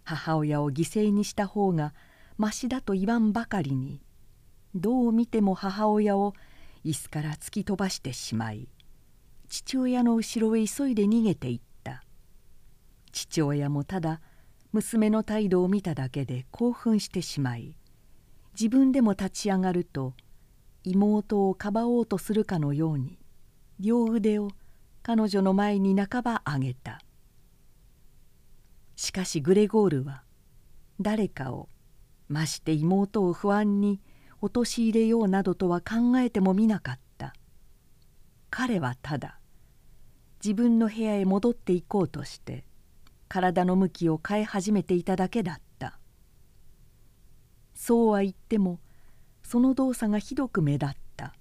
母親を犠牲にした方がましだと言わんばかりにどう見ても母親を椅子から突き飛ばしてしまい父親の後ろへ急いで逃げていった。父親もただ娘の態度を見ただけで興奮してしまい自分でも立ち上がると妹をかばおうとするかのように両腕を彼女の前に半ば上げた。しかしグレゴールは誰かをまして妹を不安に陥れようなどとは考えてもみなかった。彼はただ自分の部屋へ戻っていこうとして体の向きを変え始めていただけだった。そうは言ってもその動作がひどく目立った。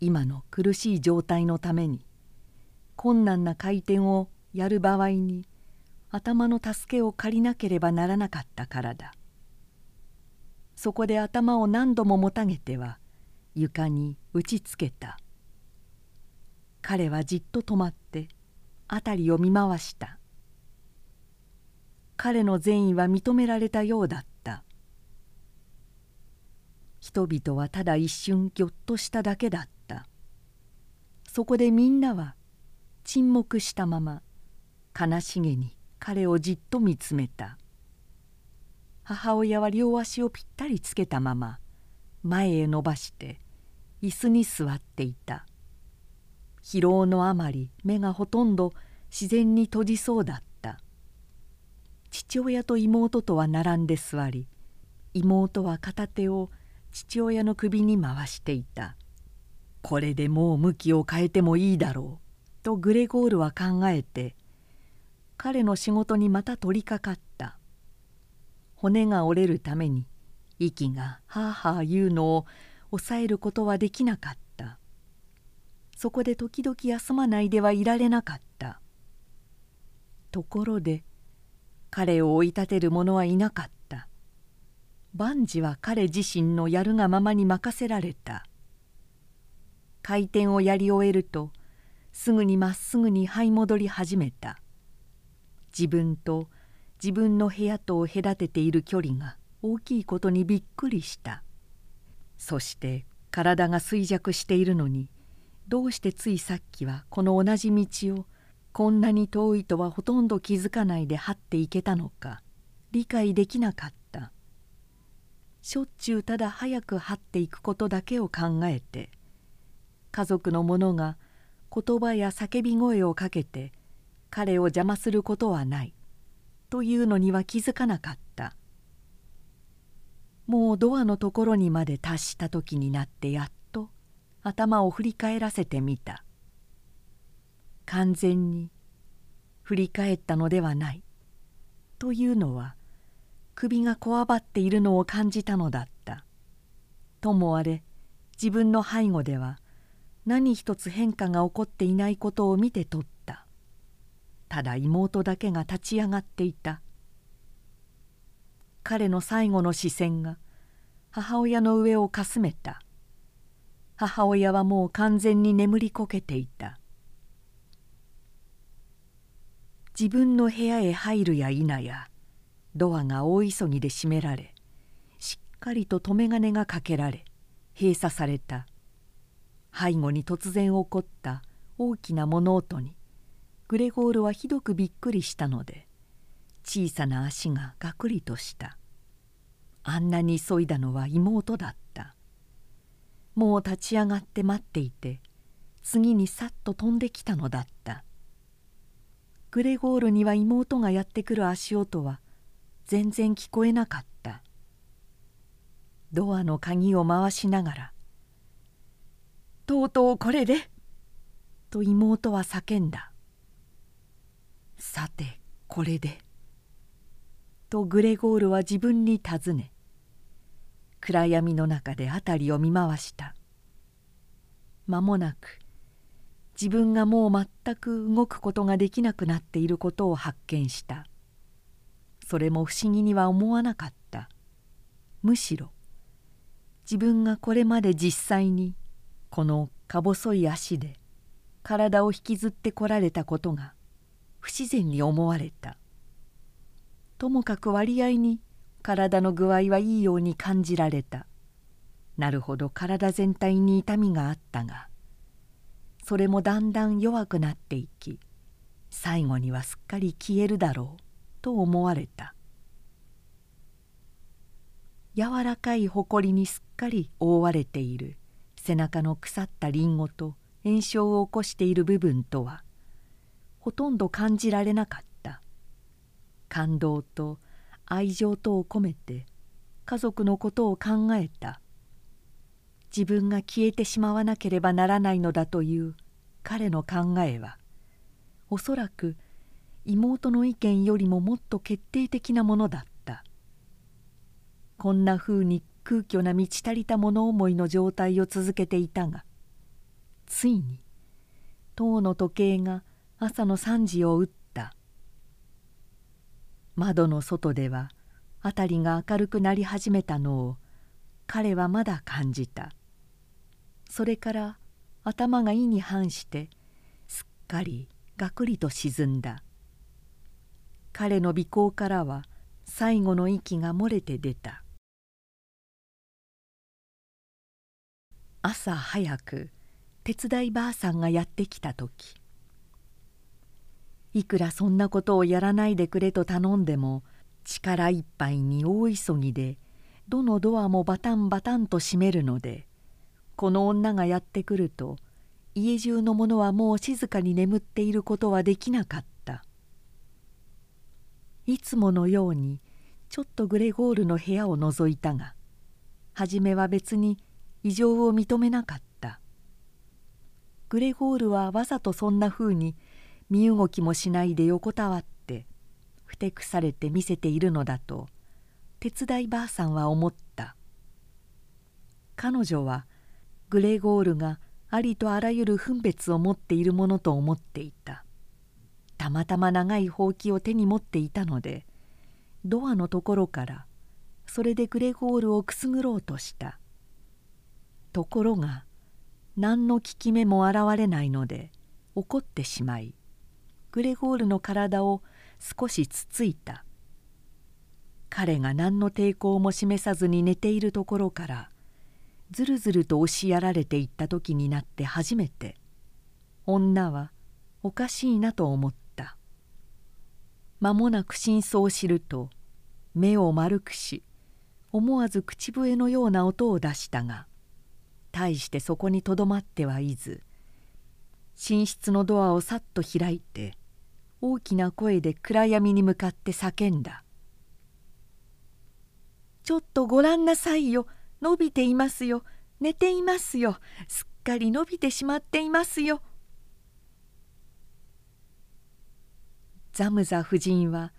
今の苦しい状態のために困難な回転をやる場合に頭の助けを借りなければならなかったからだ。そこで頭を何度ももたげては床に打ちつけた。彼はじっと止まって辺りを見回した。彼の善意は認められたようだった。人々はただ一瞬ぎょっとしただけだった。そこでみんなは沈黙したまま悲しげに彼をじっと見つめた。母親は両足をぴったりつけたまま前へ伸ばして椅子に座っていた。疲労のあまり目がほとんど自然に閉じそうだった。父親と妹とは並んで座り妹は片手を父親の首に回していた。これでもう向きを変えてもいいだろうとグレゴールは考えて彼の仕事にまた取りかかった。骨が折れるために息がはあはあ言うのを抑えることはできなかった。そこで時々休まないではいられなかった。ところで彼を追い立てる者はいなかった。万事は彼自身のやるがままに任せられた。回転をやり終えるとすぐにまっすぐに這い戻り始めた。自分と自分の部屋と隔てている距離が大きいことにびっくりした。そして体が衰弱しているのにどうしてついさっきはこの同じ道をこんなに遠いとはほとんど気づかないで這っていけたのか理解できなかった。しょっちゅうただ早く這っていくことだけを考えて家族の者が言葉や叫び声をかけて彼を邪魔することはない。というのには気づかなかった。もうドアのところにまで達した時になってやっと頭を振り返らせてみた。完全に振り返ったのではない。というのは首がこわばっているのを感じたのだった。ともあれ自分の背後では何一つ変化が起こっていないことを見て取った。ただ妹だけが立ち上がっていた。彼の最後の視線が母親の上をかすめた。母親はもう完全に眠りこけていた。自分の部屋へ入るや否やドアが大急ぎで閉められしっかりと留め金がかけられ閉鎖された。背後に突然起こった大きな物音にグレゴールはひどくびっくりしたので小さな足がガクリとした。あんなに急いだのは妹だった。もう立ち上がって待っていて次にさっと飛んできたのだった。グレゴールには妹がやってくる足音は全然聞こえなかった。ドアの鍵を回しながら「とうとうこれで!」と妹は叫んだ。さてこれで」とグレゴールは自分に尋ね暗闇の中で辺りを見回した。間もなく自分がもう全く動くことができなくなっていることを発見した。それも不思議には思わなかった。むしろ自分がこれまで実際にこのか細い足で体を引きずってこられたことが不自然に思われた。ともかく割合に体の具合はいいように感じられた。なるほど体全体に痛みがあったがそれもだんだん弱くなっていき最後にはすっかり消えるだろうと思われた。柔らかいほこりにすっかり覆われている背中の腐ったりんごと炎症を起こしている部分とはほとんど感じられなかった。感動と愛情とを込めて家族のことを考えた。自分が消えてしまわなければならないのだという彼の考えはおそらく妹の意見よりももっと決定的なものだった。こんなふうに空虚な満ち足りた物思いの状態を続けていたがついに塔の時計が朝の3時を打った。窓の外では辺りが明るくなり始めたのを彼はまだ感じた。それから頭が意に反してすっかりがくりと沈んだ。彼の鼻孔からは最後の息が漏れて出た。朝早く手伝いばあさんがやってきた時いくらそんなことをやらないでくれと頼んでも力いっぱいに大急ぎでどのドアもバタンバタンと閉めるのでこの女がやってくると家中の者はもう静かに眠っていることはできなかった。いつものようにちょっとグレゴールの部屋を覗いたが初めは別に異常を認めなかった。グレゴールはわざとそんなふうに身動きもしないで横たわってふてくされて見せているのだと手伝いばあさんは思った。彼女はグレゴールがありとあらゆる分別を持っているものと思っていた。たまたま長いほうきを手に持っていたのでドアのところからそれでグレゴールをくすぐろうとした。ところが何の効き目も現れないので怒ってしまいグレゴールの体を少しつついた。彼が何の抵抗も示さずに寝ているところからずるずると押しやられていった時になって初めて女はおかしいなと思った。間もなく真相を知ると目を丸くし思わず口笛のような音を出したが大してそこにとどまってはいず寝室のドアをさっと開いて大きな声で暗闇に向かって叫んだ「ちょっとごらんなさいよ。伸びていますよ。寝ていますよ。すっかり伸びてしまっていますよ」ザムザ夫人は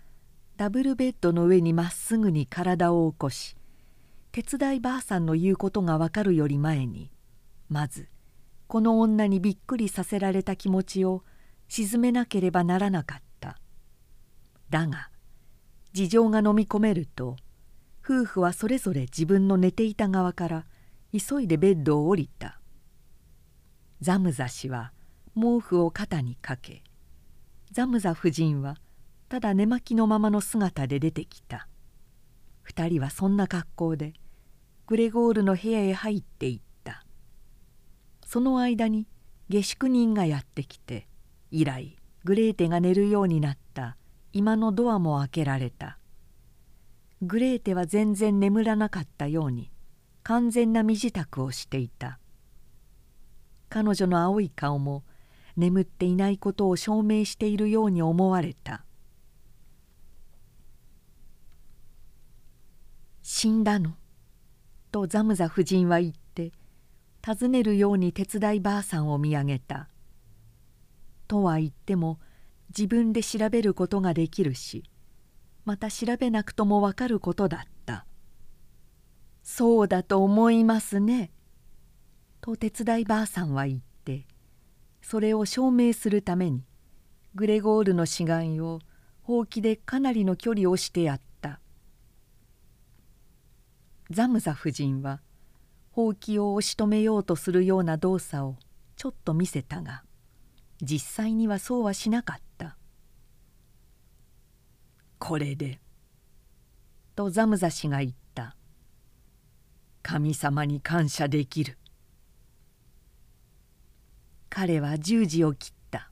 ダブルベッドの上にまっすぐに体を起こし手伝いばあさんの言うことがわかるより前にまずこの女にびっくりさせられた気持ちを沈めなければならなかった。だが事情が飲み込めると夫婦はそれぞれ自分の寝ていた側から急いでベッドを降りた。ザムザ氏は毛布を肩にかけザムザ夫人はただ寝巻きのままの姿で出てきた。2人はそんな格好でグレゴールの部屋へ入っていった。その間に下宿人がやってきて以来グレーテが寝るようになった今のドアも開けられたグレーテは全然眠らなかったように完全な身支度をしていた彼女の青い顔も眠っていないことを証明しているように思われた「死んだの?」とザムザ夫人は言って尋ねるように手伝いばあさんを見上げた。とは言っても自分で調べることができるしまた調べなくともわかることだった「そうだと思いますね」と手伝いばあさんは言ってそれを証明するためにグレゴールの死骸をほうきでかなりの距離をしてやった。ザムザ夫人はほうきを押し止めようとするような動作をちょっと見せたが実際にはそうはしなかった「これで」とザムザ氏が言った「神様に感謝できる」彼は十字を切った。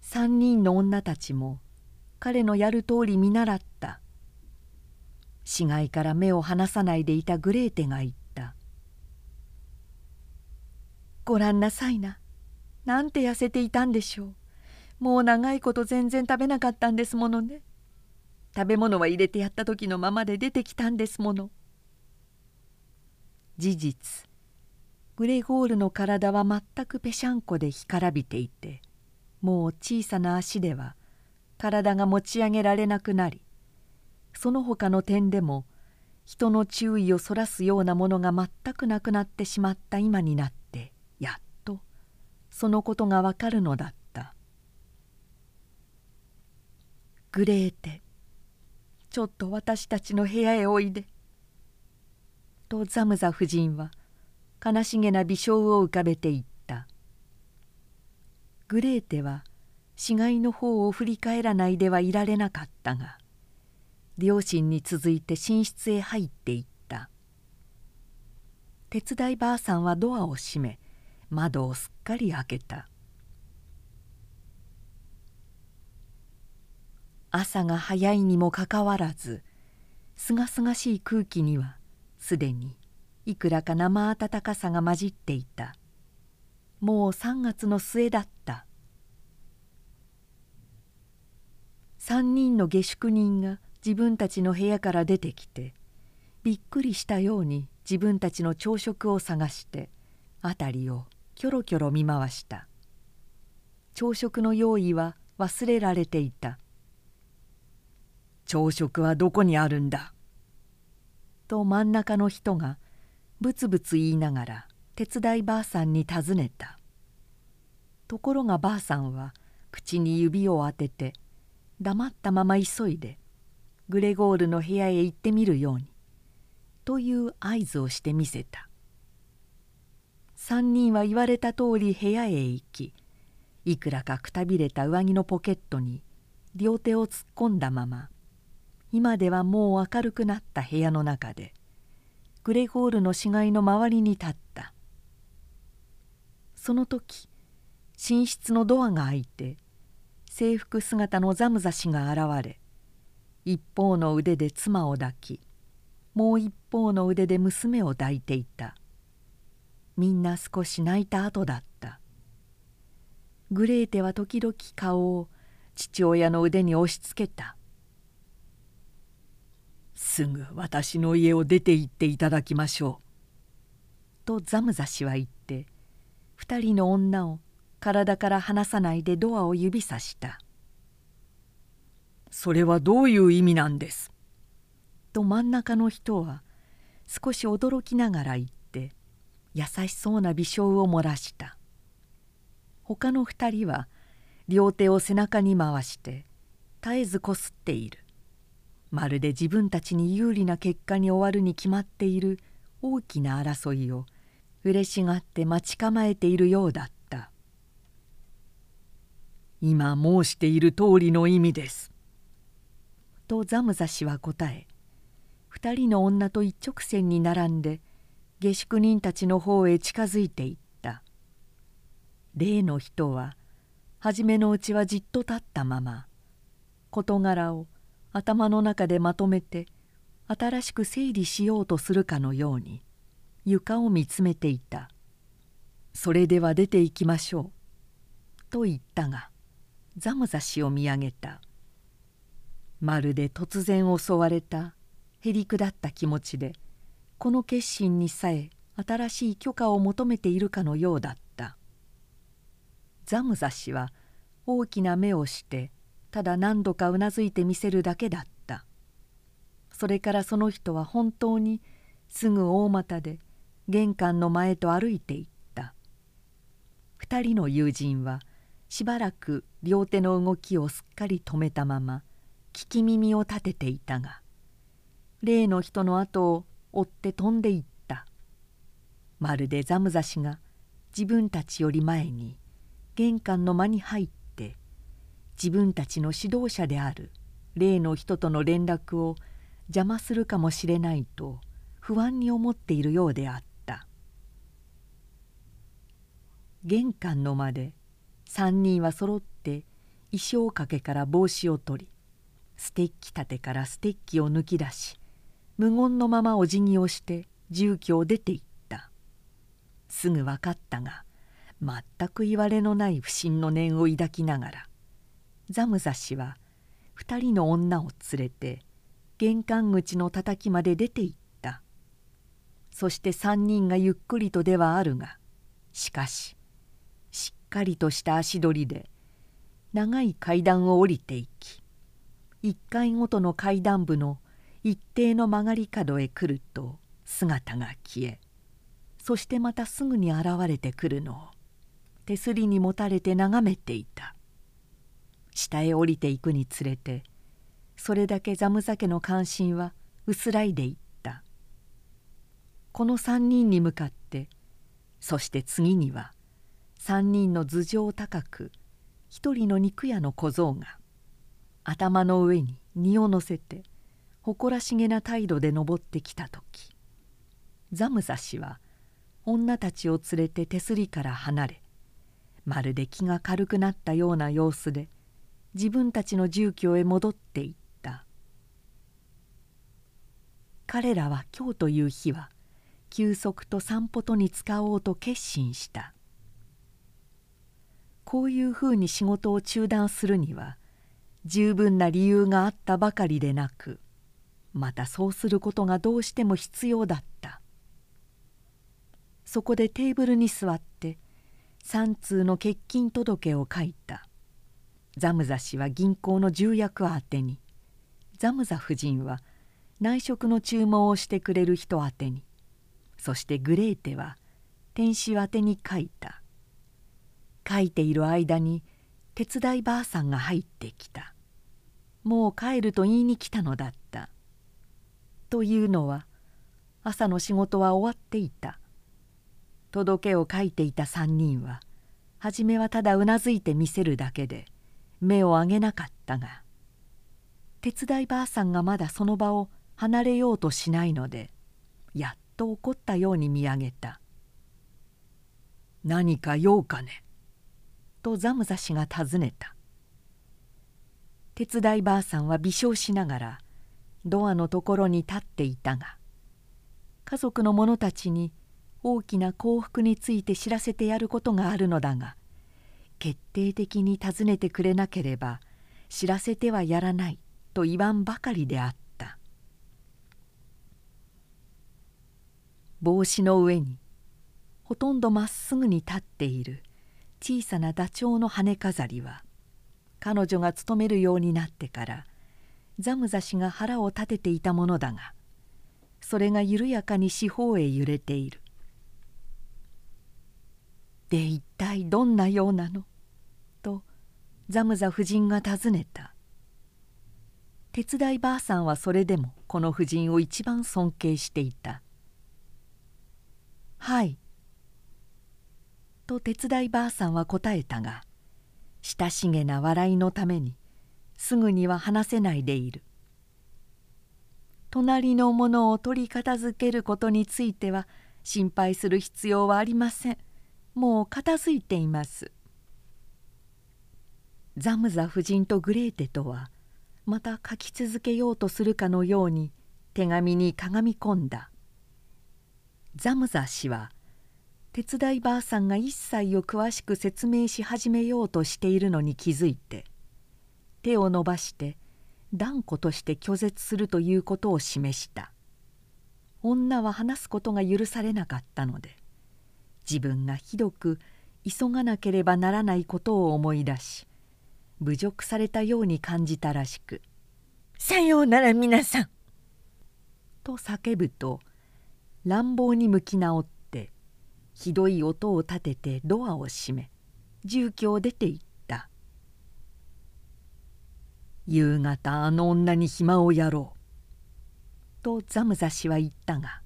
三人の女たちも彼のやる通り見習った。死骸から目を離さないでいたグレーテが言った「ごらんなさいな。なんて痩せていたんでしょう。もう長いこと全然食べなかったんですものね。食べ物は入れてやった時のままで出てきたんですもの。事実。グレゴールの体は全くぺしゃんこで干からびていてもう小さな足では体が持ち上げられなくなりその他の点でも人の注意をそらすようなものが全くなくなってしまった今になってそのことがわかるのだった「グレーテちょっと私たちの部屋へおいで」とザムザ夫人は悲しげな微笑を浮かべていった。グレーテは死骸の方を振り返らないではいられなかったが両親に続いて寝室へ入っていった。手伝いばあさんはドアを閉め窓をすっかり開けた。朝が早いにもかかわらずすがすがしい空気にはすでにいくらか生暖かさが混じっていた。もう3月の末だった。3人の下宿人が自分たちの部屋から出てきてびっくりしたように自分たちの朝食を探して辺りをキョロキョロ見回した。朝食の用意は忘れられていた「朝食はどこにあるんだ?」と真ん中の人がブツブツ言いながら手伝いばあさんに尋ねた。ところがばあさんは口に指を当てて黙ったまま急いでグレゴールの部屋へ行ってみるようにという合図をしてみせた。3人は言われた通り部屋へ行きいくらかくたびれた上着のポケットに両手を突っ込んだまま今ではもう明るくなった部屋の中でグレゴールの死骸の周りに立った。その時寝室のドアが開いて制服姿のザムザ氏が現れ一方の腕で妻を抱きもう一方の腕で娘を抱いていた。みんな少し泣いた後だった。グレーテは時々顔を父親の腕に押しつけた「すぐ私の家を出て行っていただきましょう」とザムザ氏は言って二人の女を体から離さないでドアを指さした「それはどういう意味なんです?」と真ん中の人は少し驚きながら言って優しそうな微笑を漏らした。他の二人は両手を背中に回して絶えずこすっている。まるで自分たちに有利な結果に終わるに決まっている大きな争いを嬉しがって待ち構えているようだった。今申している通りの意味です。とザムザ氏は答え二人の女と一直線に並んで下宿人たちの方へ近づいていった。例の人は初めのうちはじっと立ったまま事柄を頭の中でまとめて新しく整理しようとするかのように床を見つめていた「それでは出て行きましょう」と言ったがザムザ氏を見上げた。まるで突然襲われたへりくだった気持ちでこの決心にさえ新しい許可を求めているかのようだった。ザムザ氏は大きな目をしてただ何度かうなずいてみせるだけだった。それからその人は本当にすぐ大股で玄関の前と歩いていった。二人の友人はしばらく両手の動きをすっかり止めたまま聞き耳を立てていたが例の人の後を追って飛んでいった。まるでザムザ氏が自分たちより前に玄関の間に入って自分たちの指導者である例の人との連絡を邪魔するかもしれないと不安に思っているようであった。玄関の間で3人はそろって衣装掛けから帽子を取りステッキ立てからステッキを抜き出し無言のままお辞儀をして住居を出て行った。すぐ分かったが全く言われのない不審の念を抱きながらザムザ氏は2人の女を連れて玄関口のたたきまで出て行った。そして3人がゆっくりとではあるがしかししっかりとした足取りで長い階段を降りていき1階ごとの階段部の一定の曲がり角へ来ると姿が消えそしてまたすぐに現れてくるのを手すりに持たれて眺めていた。下へ降りていくにつれてそれだけザムザ家の関心は薄らいでいった。この3人に向かってそして次には3人の頭上高く一人の肉屋の小僧が頭の上に荷を乗せて誇らしげな態度で登ってきた時ザムザ氏は女たちを連れて手すりから離れまるで気が軽くなったような様子で自分たちの住居へ戻っていった。彼らは今日という日は休息と散歩とに使おうと決心した。こういうふうに仕事を中断するには十分な理由があったばかりでなくまたそうすることがどうしても必要だった。そこでテーブルに座って3通の欠勤届を書いた。ザムザ氏は銀行の重役宛てに。ザムザ夫人は内職の注文をしてくれる人宛てに。そしてグレーテは天使宛てに書いた。書いている間に手伝いばあさんが入ってきた。もう帰ると言いに来たのだった。というのは朝の仕事は終わっていた。届けを書いていた3人は初めはただうなずいて見せるだけで目を上げなかったが手伝いばあさんがまだその場を離れようとしないのでやっと怒ったように見上げた「何か用かね?」とザムザ氏が尋ねた。手伝いばあさんは微笑しながらドアのところに立っていたが家族の者たちに大きな幸福について知らせてやることがあるのだが決定的に尋ねてくれなければ知らせてはやらないと言わんばかりであった。帽子の上にほとんどまっすぐに立っている小さなダチョウの羽飾りは彼女が勤めるようになってからザムザ氏が腹を立てていたものだがそれが緩やかに四方へ揺れている。で一体どんなようなの？とザムザ夫人が尋ねた。手伝いばあさんはそれでもこの夫人を一番尊敬していた「はい」と手伝いばあさんは答えたが親しげな笑いのためにすぐには話せないでいる。隣のものを取り片付けることについては心配する必要はありません。もう片付いています。ザムザ夫人とグレーテとはまた書き続けようとするかのように手紙にかがみ込んだ。ザムザ氏は手伝いばあさんが一切を詳しく説明し始めようとしているのに気づいて手を伸ばして断固として拒絶するということを示した女は話すことが許されなかったので自分がひどく急がなければならないことを思い出し侮辱されたように感じたらしく「さようなら皆さん!」と叫ぶと乱暴に向き直ってひどい音を立ててドアを閉め住居を出て行った「夕方あの女に暇をやろう」とザムザ氏は言ったが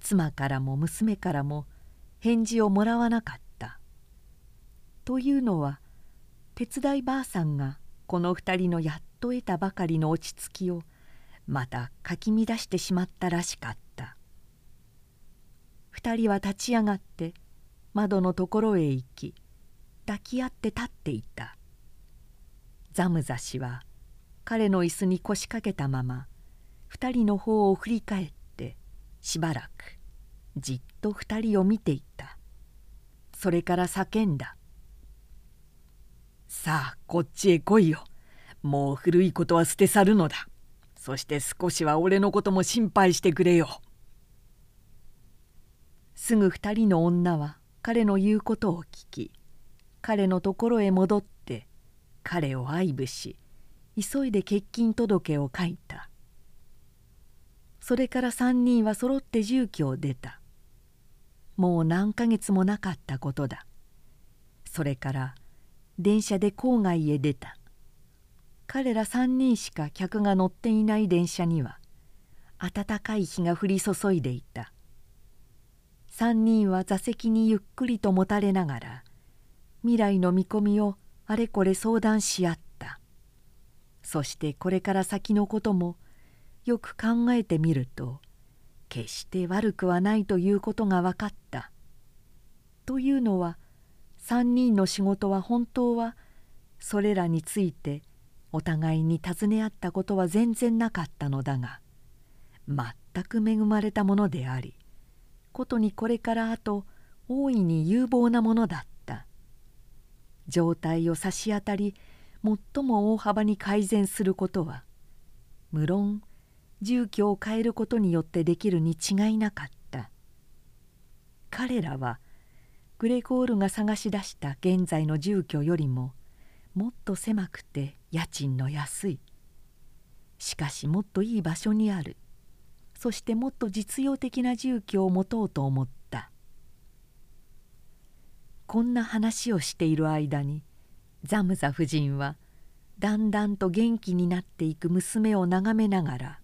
妻からも娘からも返事をもらわなかった。というのは手伝いばあさんがこの二人のやっと得たばかりの落ち着きをまたかき乱してしまったらしかった。2人は立ち上がって窓のところへ行き抱き合って立っていたザムザ氏は彼の椅子に腰掛けたまま2人の方を振り返ってしばらくじっと2人を見ていた。それから叫んだ「さあこっちへ来いよ。もう古いことは捨て去るのだ。そして少しは俺のことも心配してくれよ」。すぐ二人の女は彼の言うことを聞き彼のところへ戻って彼を愛撫し急いで欠勤届を書いた。それから三人はそろって住居を出た。もう何ヶ月もなかったことだ。それから電車で郊外へ出た。彼ら三人しか客が乗っていない電車には暖かい日が降り注いでいた。3人は座席にゆっくりともたれながら未来の見込みをあれこれ相談し合った。そしてこれから先のこともよく考えてみると決して悪くはないということが分かった。というのは3人の仕事は本当はそれらについてお互いに尋ね合ったことは全然なかったのだが全く恵まれたものでありことにこれからあと大いに有望なものだった状態を差し当たり最も大幅に改善することは無論住居を変えることによってできるに違いなかった。彼らはグレゴールが探し出した現在の住居よりももっと狭くて家賃の安い。しかしもっといい場所にある。そしてもっと実用的な住居を持とうと思った。こんな話をしている間にザムザ夫人はだんだんと元気になっていく娘を眺めながら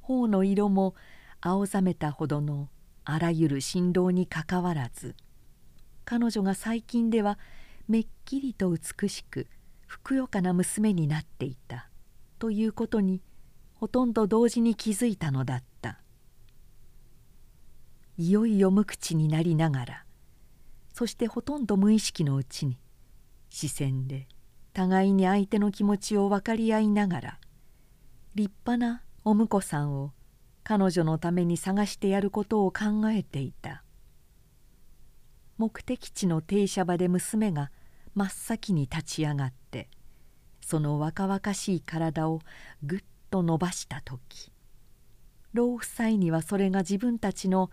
頬の色も青ざめたほどのあらゆる振動にかかわらず彼女が最近ではめっきりと美しくふくよかな娘になっていたということにほとんど同時に気づいたのだった。いよいよ無口になりながらそしてほとんど無意識のうちに視線で互いに相手の気持ちを分かり合いながら立派なお婿さんを彼女のために探してやることを考えていた。目的地の停車場で娘が真っ先に立ち上がってその若々しい体をぐっと伸ばした時老夫妻にはそれが自分たちの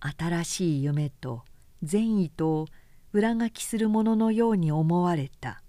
新しい夢と善意とを裏書きするもののように思われた。